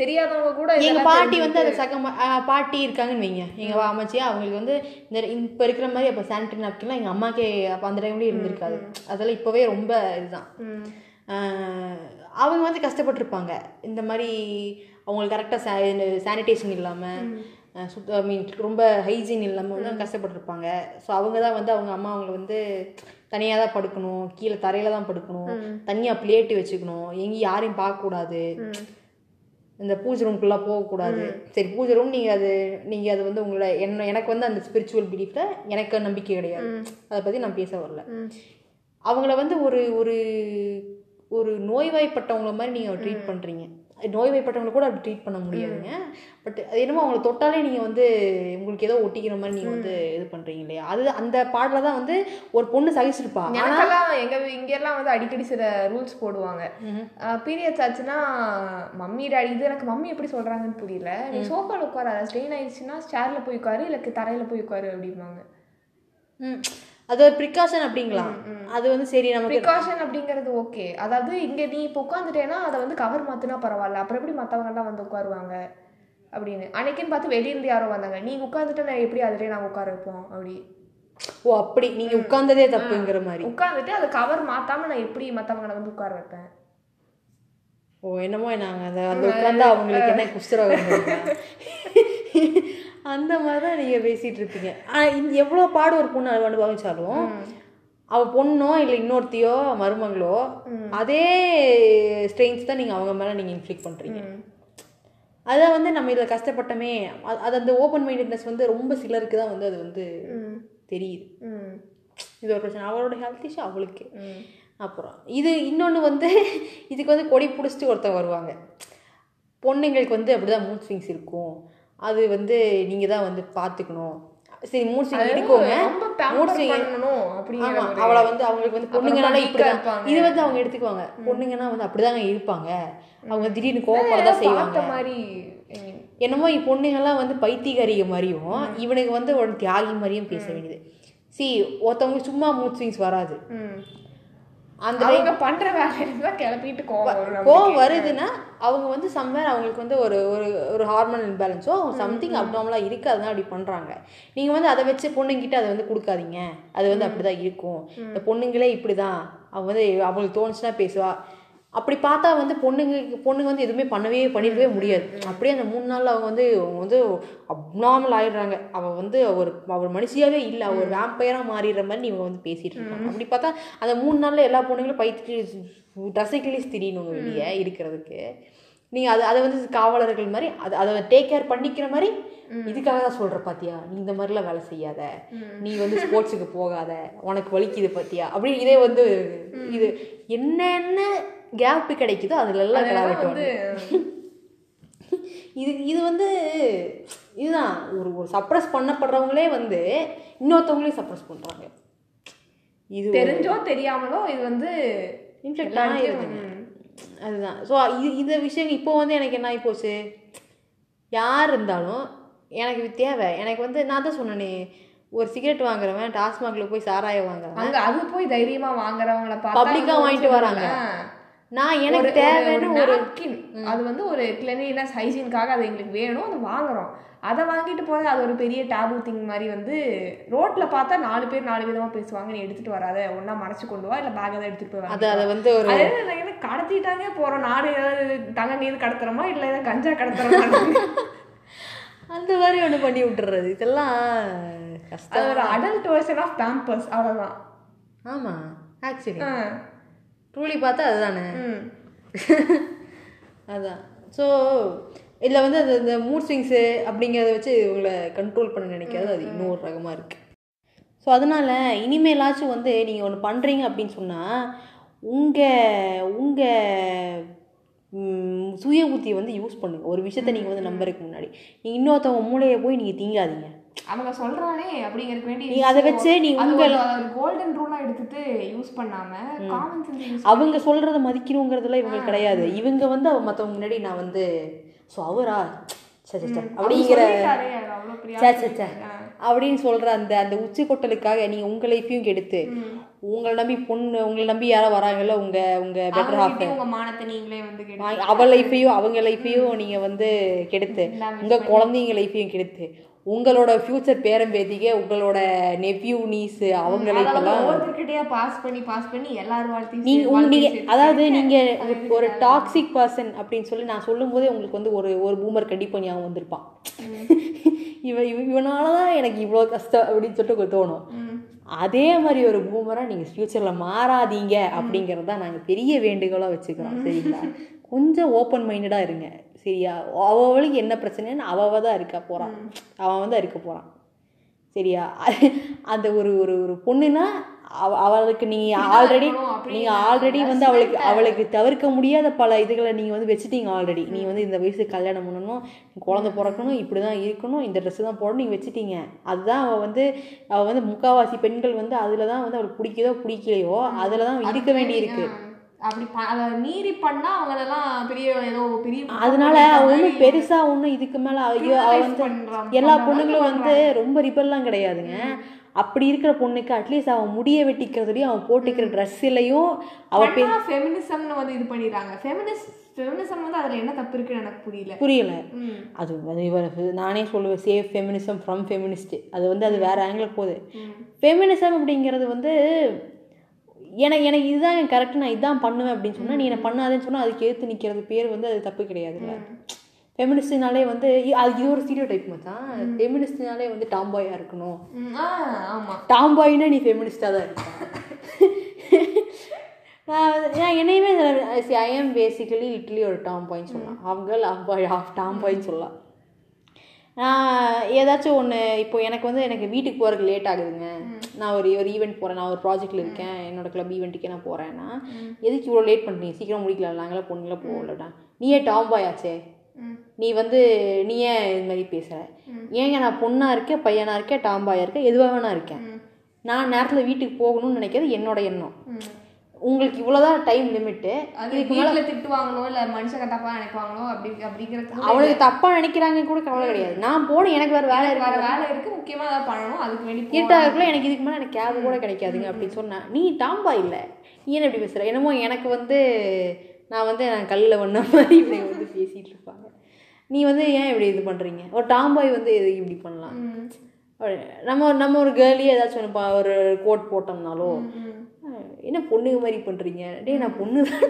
[SPEAKER 2] தெரியாதவங்க கூட
[SPEAKER 1] எங்க
[SPEAKER 2] இதெல்லாம்
[SPEAKER 1] பாட்டி வந்து அதை சக பாட்டி இருக்காங்கன்னு வைங்க. எங்க அம்மாச்சியா அவங்களுக்கு வந்து இந்த இப்போ இருக்கிற மாதிரி அப்போ சானிட்டரி நாப்கின்லாம் எங்க அம்மாக்கே அப்போ அந்த டைம்லேயே இருந்திருக்காது. அதெல்லாம் இப்போவே ரொம்ப இதுதான். அவங்க வந்து கஷ்டப்பட்டிருப்பாங்க. இந்த மாதிரி அவங்களுக்கு கரெக்டாக சானிடேஷன் இல்லாமல் சுத்த ஐ மீன் ரொம்ப ஹைஜீன் இல்லாமல் வந்து கஷ்டப்பட்டிருப்பாங்க. ஸோ அவங்க தான் வந்து அவங்க அம்மா அவங்கள வந்து தனியாக தான் படுக்கணும் கீழே தரையில தான் படுக்கணும் தனியாக பிளேட்டு வச்சுக்கணும் எங்கேயும் யாரையும் பார்க்கக்கூடாது. இந்த பூஜை ரூம்குள்ளே போகக்கூடாது. சரி பூஜை ரூம் நீங்கள் அது நீங்கள் அது வந்து உங்களோட என்ன எனக்கு வந்து அந்த ஸ்பிரிச்சுவல் பிலீஃபில் எனக்கு நம்பிக்கை கிடையாது. அதை பற்றி நான் பேச வரல. அவங்கள வந்து ஒரு ஒரு ஒரு நோய்வாய்ப்பட்டவங்கள மாதிரி நீங்கள் ட்ரீட் பண்ணுறீங்க நோய்வாய்ப்பட்டவங்களை கூட அப்படி ட்ரீட் பண்ண முடியாதுங்க. பட் அது என்னமோ அவங்கள தொட்டாலே நீங்கள் வந்து உங்களுக்கு ஏதோ ஒட்டிக்கிற மாதிரி நீங்கள் வந்து இது பண்ணுறீங்க இல்லையா? அது அந்த பாடல தான் வந்து ஒரு பொண்ணு சகிச்சிருப்பா.
[SPEAKER 2] எனக்கெல்லாம் எங்க இங்க எல்லாம் வந்து அடிக்கடி சில ரூல்ஸ் போடுவாங்க. பீரியட்ஸ் ஆச்சுன்னா மம்மி டாடி இது எனக்கு மம்மி எப்படி சொல்றாங்கன்னு புரியல. நீ சோஃபால உட்காராத ஸ்ட்ரெயின் ஆயிடுச்சுன்னா சேர்ல போய் உட்காரு இல்ல தரையில போய் உட்காரு அப்படிம்பாங்க.
[SPEAKER 1] ம். அது ஒரு ப்ரிகாஷன் அப்படிங்களாம் அது வந்து சரி நமக்கு
[SPEAKER 2] ப்ரிகாஷன் அப்படிங்கிறது ஓகே அதாவது இங்க நீ இப்போ உட்காந்துட்டேன்னா அதை வந்து கவர் மாத்துனா பரவாயில்ல. அப்புறம் எப்படி மத்தவங்க எல்லாம் வந்து உட்காருவாங்க? அப்படின்னு. அன்னைக்குன்னு பார்த்து வெளியிருந்து யாரோ வந்தாங்க. நீங்க உட்காந்துட்டு நான் எப்படி அதுலயே நாங்க உட்கார வைப்போம்? அப்படி.
[SPEAKER 1] ஓ அப்படி. நீங்க உட்கார்ந்ததே தப்புங்கிற மாதிரி.
[SPEAKER 2] உட்காந்துட்டு அதை கவர் மாத்தாம நான் எப்படி மத்தவங்களை வந்து உட்கார வைப்பேன்?
[SPEAKER 1] ஓ என்னமோ நாங்க அந்த உட்கார்ந்தா அவங்களுக்கு என்ன வருமா? அந்த மாதிரி தான் நீங்க பேசிட்டு இருப்பீங்க ஆனா இந்த எவ்வளோ பாடு ஒரு பொண்ணு அனு- அனுபவிச்சாலும் அவ பொண்ணோ இல்லை இன்னொருத்தியோ மருமகளோ அதே ஸ்ட்ரெயின்ஸ் தான் நீங்க அவங்க மேல நீங்க இன்ஃப்ளிக் பண்றீங்க. அதான் வந்து நம்ம இதில் கஷ்டப்பட்டோமே அது அது அந்த ஓப்பன் மைண்டட்னஸ் வந்து ரொம்ப சிலருக்கு தான் வந்து அது வந்து தெரியுது. இது ஒரு பிரச்சனை. அவளோட ஹெல்த் இஷ்யூ அவளுக்கு. அப்புறம் இது இன்னொன்று வந்து இதுக்கு வந்து கொடி பிடிச்சிட்டு ஒருத்தன் வருவாங்க. பொண்ணுங்களுக்கு வந்து அப்படிதான் மூட் ஸ்விங்ஸ் இருக்கும். அது வந்து நீங்கள் தான் வந்து பார்த்துக்கணும் சரி மூட் ஸ்விங் இருக்கோங்க
[SPEAKER 2] ரொம்ப
[SPEAKER 1] மூட்
[SPEAKER 2] pamper
[SPEAKER 1] ஸ்விங்
[SPEAKER 2] பண்ணணும் அப்படிங்கிற
[SPEAKER 1] ஆமா
[SPEAKER 2] ஒரு-
[SPEAKER 1] அவளை வந்து அவங்களுக்கு வந்து பொண்ணுங்கனால
[SPEAKER 2] இருப்பாங்க.
[SPEAKER 1] இது வந்து அவங்க எடுத்துக்குவாங்க. பொண்ணுங்கன்னா வந்து அப்படிதாங்க இருப்பாங்க. அவங்க திடீர்னு கோவப்படதான் செய்வாங்க.
[SPEAKER 2] பார்த்த மாதிரி
[SPEAKER 1] என்னமோ பொண்ணுங்கெல்லாம் வந்து பைத்தியகாரிக மாதிரியும் இவனுக்கு வந்து ஒரு தியாகி மாதிரியும் பேச வேண்டியது. சி ஒருத்தவங்களுக்கு சும்மா மூட் ஸ்விங்ஸ் வராது. அந்த
[SPEAKER 2] அவங்க பண்ற வேலையில தான் கிளப்பிட்டு கோவம்.
[SPEAKER 1] கோவம் வருதுன்னா அவங்க வந்து சம்வேர் அவங்களுக்கு வந்து ஒரு ஒரு ஒரு ஹார்மோன் இம்பேலன்ஸோ அவங்க சம்திங் அப்டாமலாக இருக்குது அதனால அப்படி பண்ணுறாங்க நீங்கள் வந்து அதை வச்சு பொண்ணுங்கிட்ட அதை வந்து கொடுக்காதீங்க. அது வந்து அப்படி தான் இருக்கும். இந்த பொண்ணுங்களே இப்படி தான் அவங்க வந்து அவங்களுக்கு தோணுச்சுன்னா பேசுவா. அப்படி பார்த்தா வந்து பொண்ணுங்க பொண்ணுங்க வந்து எதுவுமே பண்ணவே பண்ணிடவே முடியாது. அப்படியே அந்த மூணு நாள்ல அவங்க வந்து வந்து அப்நார்மல் ஆயிடுறாங்க. அவள் வந்து ஒரு அவர் மனுஷியாவே இல்லை. அவர் வேம்பயராக மாறிடுற மாதிரி இவங்க வந்து பேசிட்டு இருக்காங்க. அப்படி பார்த்தா அந்த மூணு நாள்ல எல்லா பொண்ணுங்களும் பைத்து தசைக்கிளிஸ் திரியணும் வெளியே இருக்கிறதுக்கு. நீங்கள் அது அதை வந்து காவலர்கள் மாதிரி அது அதை டேக் கேர் பண்ணிக்கிற மாதிரி இதுக்காக தான் சொல்கிற பாத்தியா? நீ இந்த மாதிரிலாம் வேலை செய்யாத. நீ வந்து ஸ்போர்ட்ஸுக்கு போகாத. உனக்கு வலிக்குது பாத்தியா? அப்படி இதே வந்து இது. என்னென்ன கேப் கிடைக்குதோ அதுல எல்லாம் இது இது வந்து இதுதான். ஒரு ஒரு சப்ரஸ் பண்ணப்படுறவங்களே வந்து இன்னொருத்தவங்களையும் சப்ரஸ் பண்றாங்க. இது
[SPEAKER 2] தெரிஞ்சோ தெரியாமலோ இது வந்து இடத்துலயும்,
[SPEAKER 1] அதுதான். ஸோ இது இந்த விஷயம் இப்போ வந்து எனக்கு என்ன ஆகி போச்சு? யார் இருந்தாலும் எனக்கு இது தேவை. எனக்கு வந்து நான் தான் சொன்னேனே ஒரு சிகரெட் வாங்குறவன் டாஸ்மாக்ல போய் சாராயம் வாங்குறவன்.
[SPEAKER 2] அங்க அது போய் தைரியமா வாங்குறவங்கள பார்த்தா
[SPEAKER 1] பப்ளிக்கா
[SPEAKER 2] அவங்க
[SPEAKER 1] வாங்கிட்டு வராங்க. நான் எனக்கு தேவைன்னு
[SPEAKER 2] ஒரு napkin. அது வந்து ஒரு கிளீனினஸ் ஹைஜீனுக்காக அது எங்களுக்கு வேணும். அது வாங்குறோம். அதை வாங்கிட்டு போறது அது ஒரு பெரிய டேபு திங் மாதிரி வந்து ரோட்ல பார்த்தா நாலு பேர் நாலு விதமா பேசுவாங்க. நீ எடுத்துட்டு வராத. ஒண்ணா மறைச்சு கொண்டு வா. இல்ல பேக் தான் எடுத்துட்டு போய்
[SPEAKER 1] அது. வந்து ஒரு
[SPEAKER 2] என்ன கடத்திட்டாங்க? போறோம். நாடு ஏதாவது தங்க நீர் கடத்துறோமா? இல்ல ஏதாவது கஞ்சா கடத்துறோமா?
[SPEAKER 1] அந்த மாதிரி ஒன்று பண்ணி விட்டுறது. இதெல்லாம்
[SPEAKER 2] அது ஒரு அடல்ட் வெர்ஷன் ஆஃப் பேம்பர்ஸ் அவ்வளவுதான்.
[SPEAKER 1] ஆமா. ஆக்சுவலி. ட்ரூலி பார்த்தா அதுதானே. அதான். ஸோ இதில் வந்து அது இந்த மூட் ஸ்விங்ஸு அப்படிங்கிறத வச்சு உங்களை கண்ட்ரோல் பண்ண நினைக்கிறது அது இன்னொரு ரகமாக இருக்குது ஸோ அதனால் இனிமேலாச்சும் வந்து நீங்கள் ஒன்று பண்ணுறீங்க அப்படின்னு சொன்னால் உங்கள் உங்கள் சுய புத்தியை வந்து யூஸ் பண்ணுங்க. ஒரு விஷயத்த நீங்கள் வந்து நம்புறதுக்கு முன்னாடி. நீங்கள் இன்னொருத்தவங்க மூளையை போய் நீங்கள் திங்காதீங்க.
[SPEAKER 2] அவங்க சொல்றானே அப்படிங்கறதுக்கு வேண்டி
[SPEAKER 1] நீங்க அதை வச்சு நீ
[SPEAKER 2] ஒரு கோல்டன் ரூலா எடுத்துட்டு யூஸ் பண்ணாம காமன் சென்ஸ்
[SPEAKER 1] அவங்க சொல்கிறத மதிக்கணுங்கிறதுல இவங்களுக்கு கிடையாது. இவங்க வந்து அவ மற்றவங்க முன்னாடி நான் வந்து அவரா? சே சே, அப்படிங்கிற. அப்படின்னு சொல்ற அந்த அந்த உச்சி கொட்டலுக்காக நீங்க உங்க லைஃப்பையும் கெடுத்து. உங்களை நம்பி பொண்ணு உங்களை நம்பி யாரோ வராங்கல்ல உங்க உங்க பெட்டர் ஹாஃப்
[SPEAKER 2] உங்க மானத்தை நீங்களே வந்து
[SPEAKER 1] அவ லைஃப்பையும் அவங்க லைஃப்பையும் நீங்க வந்து கெடுத்து. உங்க குழந்தைங்க லைஃப்பையும் கெடுத்து. உங்களோட ஃபியூச்சர் பேரம்பேத்திக்க உங்களோட நெப்யூ நீஸ் அவங்க லைஃப்பெல்லாம்
[SPEAKER 2] ஒவ்வொருத்தர்கிட்டயா பாஸ் பண்ணி பாஸ் பண்ணி எல்லாரும் வாழ்த்தையும்
[SPEAKER 1] நீங்க நீங்க அதாவது நீங்க ஒரு- டாக்ஸிக் பர்சன் அப்படின்னு சொல்லி நான் சொல்லும்போதே உங்களுக்கு வந்து ஒரு ஒரு பூமர் கண்டிப்பா ஞாபகம் வந்திருப்பான். இவன் இவ இவனாலதான் எனக்கு இவ்வளோ கஷ்டம் அப்படின்னு சொல்லிட்டு தோணும். அதே மாதிரி ஒரு பூமரா நீங்க ஃபியூச்சர்ல மாறாதீங்க அப்படிங்கறது தான் நாங்க பெரிய வேண்டுகோளா வச்சுக்கிறோம் சரிங்களா? கொஞ்சம் ஓப்பன் மைண்டடா இருங்க சரியா? அவளுக்கு என்ன பிரச்சனைன்னு அவ தான் இருக்க போறான் அவன் வந்து இருக்க போறான் சரியா? அந்த ஒரு ஒரு ஒரு பொண்ணுனா அவ அவளுக்கு நீங்க ஆல்ரெடி
[SPEAKER 2] இருக்கணும் அப்படின்னு
[SPEAKER 1] நீங்க ஆல்ரெடி வந்து அவளுக்கு அவளுக்கு தவிர்க்க முடியாத பல இதுகளை நீங்க வந்து வச்சுட்டீங்க ஆல்ரெடி நீ வந்து இந்த வயசுக்கு கல்யாணம் பண்ணணும் குழந்தை பிறக்கணும் இப்படி தான் இருக்கணும் இந்த ட்ரெஸ் தான் போடணும் நீங்க வச்சுட்டீங்க. அதுதான் அவ வந்து அவ வந்து முக்காவாசி பெண்கள் வந்து அதுல தான் வந்து அவளுக்கு பிடிக்குதோ பிடிக்கலையோ அதுல தான் இருக்க வேண்டி இருக்கு.
[SPEAKER 2] ஆ. அப்படி ப- அத மீறி பண்ணா அவங்களெல்லாம் பெரிய ஏதோ பெரிய குற்றம்
[SPEAKER 1] அதனால
[SPEAKER 2] பண்ணிட்ட
[SPEAKER 1] அவ
[SPEAKER 2] மாதிரி
[SPEAKER 1] ஒன்றும் பெருசா ஒன்றும் இதுக்கு மேல ஐயோ அவ வந்து. எல்லா பொண்ணுங்களும் வந்து ரொம்ப ரிபல்லாம் கிடையாதுங்க. அப்படி இருக்கிற பொண்ணுக்கு அட்லீஸ்ட் அவன் முடிய வெட்டிக்கிறதுலையும் அவன் போட்டுக்கிற ட்ரெஸ்ஸிலையும் அவ பெ
[SPEAKER 2] ஃபெமினிசம்னு வந்து இது பண்ணிடுறாங்க. ஃபெமினிஸ்ட் ஃபெமினிசம் வந்து அதுல என்ன தப்பு இருக்குன்னு எனக்கு புரியல.
[SPEAKER 1] புரியல. அது அது இவ- நானே சொல்லுவேன் சேஃப் ஃபெமினிசம் ஃப்ரம் ஃபெமினிஸ்ட் அது வந்து அது வேற ஆங்கிள் போகுது. ஃபெமினிசம் அப்படிங்கிறது வந்து எனக்கு எனக்கு இதுதான் கரெக்ட் நான் இதான் பண்ணுவேன் அப்படின்னு சொன்னா நீ என்ன பண்ணாதேன்னு சொன்னா அதுக்கு ஏத்து நிக்கிறது பேர் வந்து அது தப்பு கிடையாதுல்ல. ஃபெமினிஸ்ட்னாலே வந்து அது இது ஒரு ஸ்டீரியோ டைப் மச்சான் ஃபெமினிஸ்ட்னாலே வந்து டாம்பாயா இருக்கணும்.
[SPEAKER 2] ம், ஆ, ஆமா.
[SPEAKER 1] டாம்பாய்னா நீ ஃபெமினிஸ்டாக தான் இருக்க நான் என்னையுமே ஐ எம் பேசிக்கலி லிட்லி ஒரு டாம்பாய்ன்னு சொல்லலாம். அவங்க டாம்பாய் ஆஃப் டாம்பாய்ன்னு சொல்லலாம். நான் ஏதாச்சும் ஒன்று இப்போ எனக்கு வந்து எனக்கு வீட்டுக்கு போகிறதுக்கு லேட் ஆகுதுங்க. நான் ஒரு ஒரு ஈவெண்ட் போகிறேன் நான் ஒரு ப்ராஜெக்ட்டில் இருக்கேன். என்னோட கிளப் ஈவெண்ட்டுக்கே நான் போகிறேன்னா எதுக்கு இவ்வளோ லேட் பண்ணுறீங்க சீக்கிரம் முடிக்கலாம். நாங்களாம் பொண்ணுங்களாம் போகலடா. நீயே டாம்பாய் ஆச்சே.
[SPEAKER 2] ம்.
[SPEAKER 1] நீ வந்து நீ ஏன் இது மாதிரி பேசுகிற ஏங்க நான் பொண்ணாக இருக்கேன் பையனாக இருக்கேன் டாம்பாயாக இருக்கேன் எதுவாக வேணா இருக்கேன். நான் நேரத்தில் வீட்டுக்கு போகணும்னு நினைக்கிறது என்னோட எண்ணம். உங்களுக்கு இவ்வளோதான் டைம் லிமிட்டு
[SPEAKER 2] அது வீட்டுல திட்டுவாங்களோ இல்ல மனுஷங்க தப்பா நினைப்பாங்களோ அப்படி அப்படிங்கிறது
[SPEAKER 1] அவனுக்கு தப்பாக நினைக்கிறாங்க கூட கவலை கிடையாது. நான் போனேன் எனக்கு வேறு வேலை
[SPEAKER 2] வேற
[SPEAKER 1] இருக்கு.
[SPEAKER 2] வேலை இருக்கு முக்கியமா அதை பண்ணணும் அதுக்கு வேண்டி போ-
[SPEAKER 1] இருட்டாக இருக்குள்ள எனக்கு இதுக்கு மேலே எனக்கு கேப் கூட கிடைக்காதுங்க அப்படின்னு சொன்னேன் நீ டாம்பா இல்லை. நீ என்ன இப்படி பேசுகிற என்னமோ எனக்கு வந்து நான் வந்து நான் கல்லில் வந்த மாதிரி இப்படி வந்து பேசிகிட்டு இருப்பாங்க நீ வந்து ஏன் இப்படி இது பண்ணுறீங்க ஒரு டாம்பாய் வந்து எது இப்படி பண்ணலாம். நம்ம நம்ம ஒரு கேர்லியே ஏதாச்சும் ஒன்று ஒரு கோட் போட்டோம்னாலோ என்ன பொண்ணுங்க மாதிரி பண்ணுறீங்க டேய் நான் பொண்ணு தான்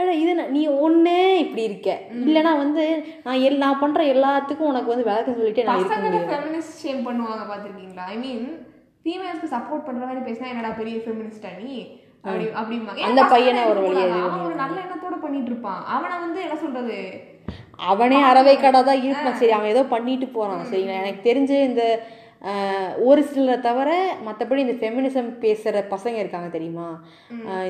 [SPEAKER 1] அட இது நீ ஒன்றே இப்படி இருக்க. இல்லைன்னா வந்து நான் எல் நான் பண்ணுற எல்லாத்துக்கும் உனக்கு வந்து விளக்கம் சொல்லிட்டே நான் இருக்க முடியாது.
[SPEAKER 2] ஃபெமினிஸ்ட் ஷேம் பண்ணுவாங்க பாத்திருக்கீங்களா ஐ மீன் ஃபீமேல்ஸ்க்கு சப்போர்ட் பண்ற மாதிரி பேசினா என்னடா பெரிய ஃபெமினிஸ்டா நீ? அப்படி அப்படிம்பாங்க.
[SPEAKER 1] அந்த பையனை ஒரு வழியா
[SPEAKER 2] இருக்கக்கூடாதா?
[SPEAKER 1] இது
[SPEAKER 2] அவன் ஒரு நல்ல எண்ணத்தோட பண்ணிட்டு இருப்பான் அவனை வந்து என்ன சொல்றது?
[SPEAKER 1] அவனே அறவை கடை தான் இருப்பான். சரி அவன் ஏதோ பண்ணிட்டு போகிறான் சரிங்களா எனக்கு தெரிஞ்சு இந்த ஒரு சிலரை தவிர மற்றபடி இந்த ஃபெமினிசம் பேசுகிற பசங்க இருக்காங்க தெரியுமா?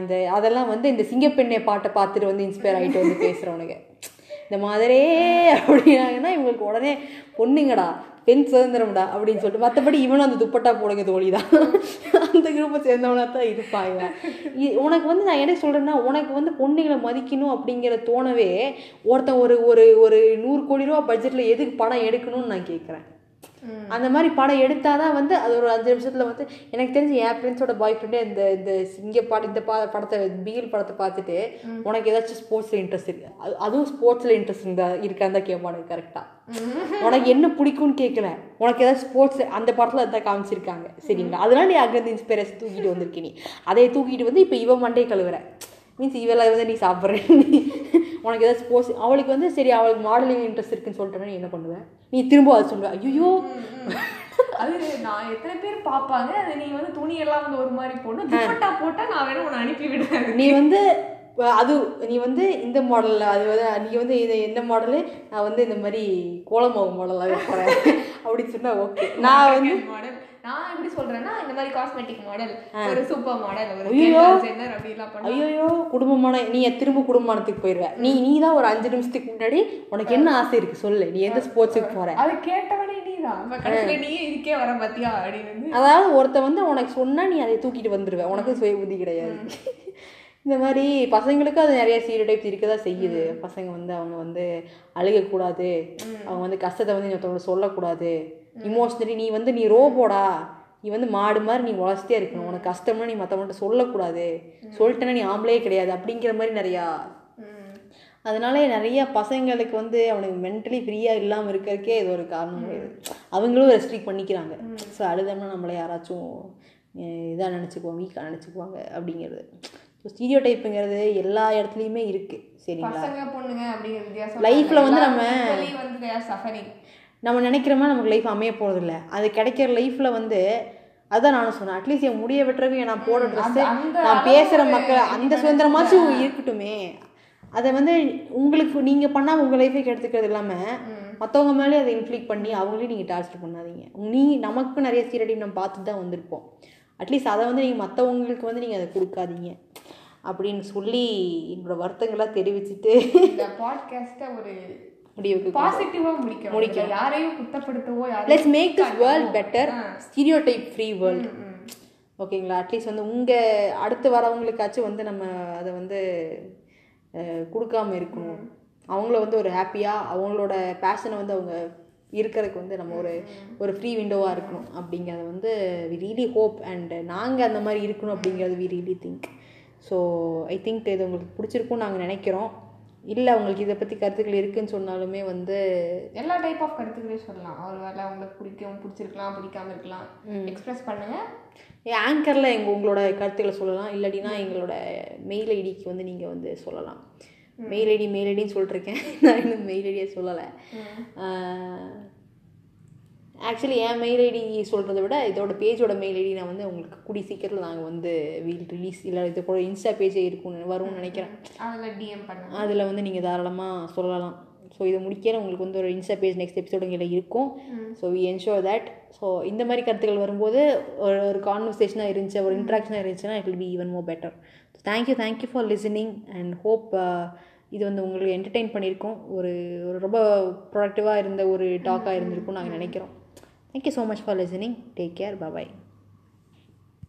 [SPEAKER 1] இந்த அதெல்லாம் வந்து இந்த சிங்கப்பெண்ணை பாட்டை பார்த்துட்டு வந்து இன்ஸ்பயர் ஆகிட்டு வந்து பேசுகிறவனுங்க இந்த மாதிரியே அப்படின்னாங்கன்னா இவங்களுக்கு உடனே பொண்ணுங்கடா. பெண் சுதந்திரம்டா அப்படின்னு சொல்லிட்டு மற்றபடி இவனும் அந்த துப்பட்டா போடுங்க தோழி தான் அந்த குரூப்பை சேர்ந்தவனா தான் இருப்பான் இவன் உனக்கு வந்து நான் என்ன சொல்கிறேன்னா உனக்கு வந்து பொண்ணுங்களை மதிக்கணும் அப்படிங்கிற தோணவே ஒருத்தன் ஒரு ஒரு ஒரு நூறு கோடி ரூபா பட்ஜெட்டில் எதுக்கு படம் எடுக்கணும்னு நான் கேட்குறேன் அந்த மாதிரி படம் எடுத்தாதான் வந்து அது ஒரு அஞ்சு நிமிஷத்துல வந்து எனக்கு தெரிஞ்சு என் ஃப்ரெண்ட்ஸோட பாய் ஃப்ரெண்டே இந்த இந்த இங்கே பாட இந்த பா படத்தை பிகில் படத்தை பார்த்துட்டு உனக்கு ஏதாச்சும் ஸ்போர்ட்ஸில் இன்ட்ரெஸ்ட் இருக்கு. அது அதுவும் ஸ்போர்ட்ஸில் இன்ட்ரெஸ்ட் இருந்தா இருக்கான்னு தான் கேட்பானுங்க கரெக்டாக உனக்கு என்ன பிடிக்கும்னு கேட்கல உனக்கு ஏதாவது ஸ்போர்ட்ஸ் அந்த படத்தில் அதான் காமிச்சிருக்காங்க. சரிங்களா? அதனால நீ அங்கேருந்து இன்ஸ்பிரேஷன் தூக்கிட்டு வந்திருக்க நீ. அதை தூக்கிட்டு வந்து இப்போ இவன் மண்டே கழுவுற. மீன்ஸ் இவளை வந்து நீ சாப்பிட்ற. உனக்கு ஏதாவது ஸ்போர்ட்ஸ் அவளுக்கு வந்து சரி அவளுக்கு மாடலிங் இன்ட்ரெஸ்ட் இருக்குன்னு சொல்லிட்டேன்னா நீ என்ன பண்ணுவ? நீ திரும்ப அது சொல்லுவ. ஐயோ
[SPEAKER 2] அது நான் எத்தனை பேர் பார்ப்பாங்க? அது நீ வந்து துணி எல்லாம் வந்து ஒரு மாதிரி போடணும். துப்பட்டா போட்டா நான் வேணும் உன்னை அனுப்பி விடுறேன்.
[SPEAKER 1] நீ வந்து அது நீ வந்து இந்த மாடலில் அது வந்து நீ வந்து இது எந்த மாடலு நான் வந்து இந்த மாதிரி கோலமாவு மாடலாக வைக்கிறேன். அப்படின்னு சொன்னா ஓகே நான் வந்து
[SPEAKER 2] நான் எப்படி சொல்றேன்னா இந்த மாதிரி காஸ்மெட்டிக் மாடல் ஒரு சூப்பர் மாடல் ஒரு. ஜென்னர் அப்படி எல்லாம் பண்ணா.
[SPEAKER 1] ஐயோ குடும்பமான நீ திரும்ப குடும்பமானத்துக்கு போயிடுவ நீ நீ தான் ஒரு அஞ்சு நிமிஷத்துக்கு முன்னாடி உனக்கு என்ன ஆசை இருக்கு சொல்லு. நீ எந்த ஸ்போர்ட்ஸுக்கு போற?
[SPEAKER 2] அது கேட்டவனே இப்ப கடைசியில நீ இதுக்கே வர பாத்தியா அப்படின்னு.
[SPEAKER 1] அதாவது ஒருத்த வந்து உனக்கு சொன்னா நீ அதை தூக்கிட்டு வந்துடுவ உனக்கு சுய புத்தி கிடையாது. இந்த மாதிரி பசங்களுக்கு அது நிறைய சீரோடைப்ஸ் இருக்க தான் செய்யுது பசங்க வந்து அவங்க வந்து அழுகக்கூடாது. அவங்க வந்து கஷ்டத்தை வந்து இன்னொருத்தவங்க சொல்லக்கூடாது. இமோஷ்னலி நீ வந்து நீ ரோபோடா நீ வந்து மாடு மாதிரி நீ உழைச்சிட்டே இருக்கணும். உனக்கு கஷ்டம்னா நீ மற்றவங்கள்ட்ட சொல்லக்கூடாது. சொல்லிட்டேன்னா நீ ஆம்பளே கிடையாது. அப்படிங்கிற மாதிரி நிறையா. அதனாலே நிறைய பசங்களுக்கு வந்து அவனுக்கு மென்டலி ஃப்ரீயாக இல்லாமல் இருக்கிறதுக்கே இது ஒரு காரணம் அவங்களும் ரெஸ்ட்ரிக்ட் பண்ணிக்கிறாங்க. ஸோ அழுதம்னா நம்மளை யாராச்சும் இதாக நினச்சிக்குவோம் வீக்காக நினச்சிக்குவாங்க. அப்படிங்கிறது. ஸோ ஸ்டீரியோ டைப்புங்கிறது எல்லா இடத்துலையுமே இருக்குது சரிங்களா?
[SPEAKER 2] பசங்க பொண்ணுங்க அப்படிங்கிற வித்தியாசம்.
[SPEAKER 1] Life ல வந்து நம்ம-
[SPEAKER 2] வந்து
[SPEAKER 1] நம்ம நினைக்கிற மாதிரி நமக்கு லைஃப் அமைய போகிறதில்ல அது கிடைக்கிற லைஃப்பில் வந்து அதான் நானும் சொன்னேன். அட்லீஸ்ட் என் முடிய வெட்டுறவே நான் போடுற ட்ரெஸ்ஸு நான் பேசுகிற மக்கள் அந்த சுதந்திரமாச்சும் இருக்கட்டுமே. அதை வந்து உங்களுக்கு நீங்கள் பண்ணால் உங்கள் லைஃபை கெடுத்துக்கிறது இல்லாமல் மற்றவங்க மேலே அதை இன்ஃப்ளிக் பண்ணி அவங்களையும் நீங்கள் டார்ச்சர் பண்ணாதீங்க. நீ நமக்கு நிறைய சீரடி நம்ம பார்த்துட்டு தான் வந்திருப்போம் அட்லீஸ்ட் அதை வந்து நீங்கள் மற்றவங்களுக்கு வந்து நீங்கள் அதை கொடுக்காதீங்க. அப்படின்னு சொல்லி என்னோட வருத்தங்களை தெரிவிச்சுட்டு
[SPEAKER 2] இந்த பாட்காஸ்ட்டை ஒரு
[SPEAKER 1] முடிவுக்கு
[SPEAKER 2] பாசிட்டிவா முடிக்கணும். முடிக்கணும் யாரையும் குத்தப்படுத்தவோ
[SPEAKER 1] let's make this world better stereotype free world ஓகேங்களா? அட்லீஸ்ட் வந்து உங்கள் அடுத்து வரவங்களுக்காச்சும் வந்து நம்ம அதை வந்து கொடுக்காம இருக்கணும். அவங்கள வந்து ஒரு ஹாப்பியாக அவங்களோட பேஷனை வந்து அவங்க இருக்கிறதுக்கு வந்து நம்ம ஒரு ஒரு ஃப்ரீ விண்டோவாக இருக்கணும். அப்படிங்கிறத வந்து வி ரியலி ஹோப் அண்ட் நாங்கள் அந்த மாதிரி இருக்கணும் அப்படிங்கிறது we really think so I think இது உங்களுக்கு பிடிச்சிருக்கும்னு நாங்கள் நினைக்கிறோம். இல்லை உங்களுக்கு இதை பற்றி கருத்துக்கள் இருக்குன்னு சொன்னாலுமே வந்து
[SPEAKER 2] எல்லா டைப் ஆஃப் கருத்துக்களையும் சொல்லலாம். ஒரு வேலை உங்களுக்கு பிடிக்கும் பிடிச்சிருக்கலாம் பிடிக்காம இருக்கலாம். எக்ஸ்பிரஸ் பண்ணுங்க.
[SPEAKER 1] ஆங்கரில் எங்கள் உங்களோட கருத்துக்களை சொல்லலாம். இல்லாட்டினா எங்களோட மெயில் ஐடிக்கு வந்து நீங்கள் வந்து சொல்லலாம். மெயில் ஐடி மெயில் ஐடின்னு சொல்லிட்டுருக்கேன் நான் இன்னும் மெயில் ஐடியை சொல்லலை. ஆக்சுவலி என் மெயில் ஐடி சொல்கிறத விட இதோட பேஜோட மெயில் ஐடி நான் வந்து உங்களுக்கு கூடி சீக்கிரத்தில் நாங்கள் வந்து வீல் ரிலீஸ் இல்லை இது கூட இன்ஸ்டா பேஜே இருக்கும்னு வரும்னு நினைக்கிறேன்.
[SPEAKER 2] அதில் டிஎம் பண்ணுங்க.
[SPEAKER 1] அதில் வந்து நீங்கள் தாராளமாக சொல்லலாம். ஸோ இதை முடிக்கிற உங்களுக்கு வந்து ஒரு இன்ஸ்டா பேஜ் நெக்ஸ்ட் எபிசோடுங்களில் இருக்கும். So we ensure that so இந்த மாதிரி கருத்துக்கள் வரும்போது ஒரு ஒரு கான்வர்சேஷனாக இருந்துச்சு ஒரு இன்ட்ராக்ஷனாக இருந்துச்சுன்னா it will be even more better thank you thank you for listening and hope இது வந்து உங்களுக்கு என்டர்டெயின் பண்ணியிருக்கோம். ஒரு ஒரு ரொம்ப ப்ரொடக்டிவாக இருந்த ஒரு டாக்காக இருந்திருக்கும் நாங்கள் நினைக்கிறோம். Thank you so much for listening. Take care. Bye bye.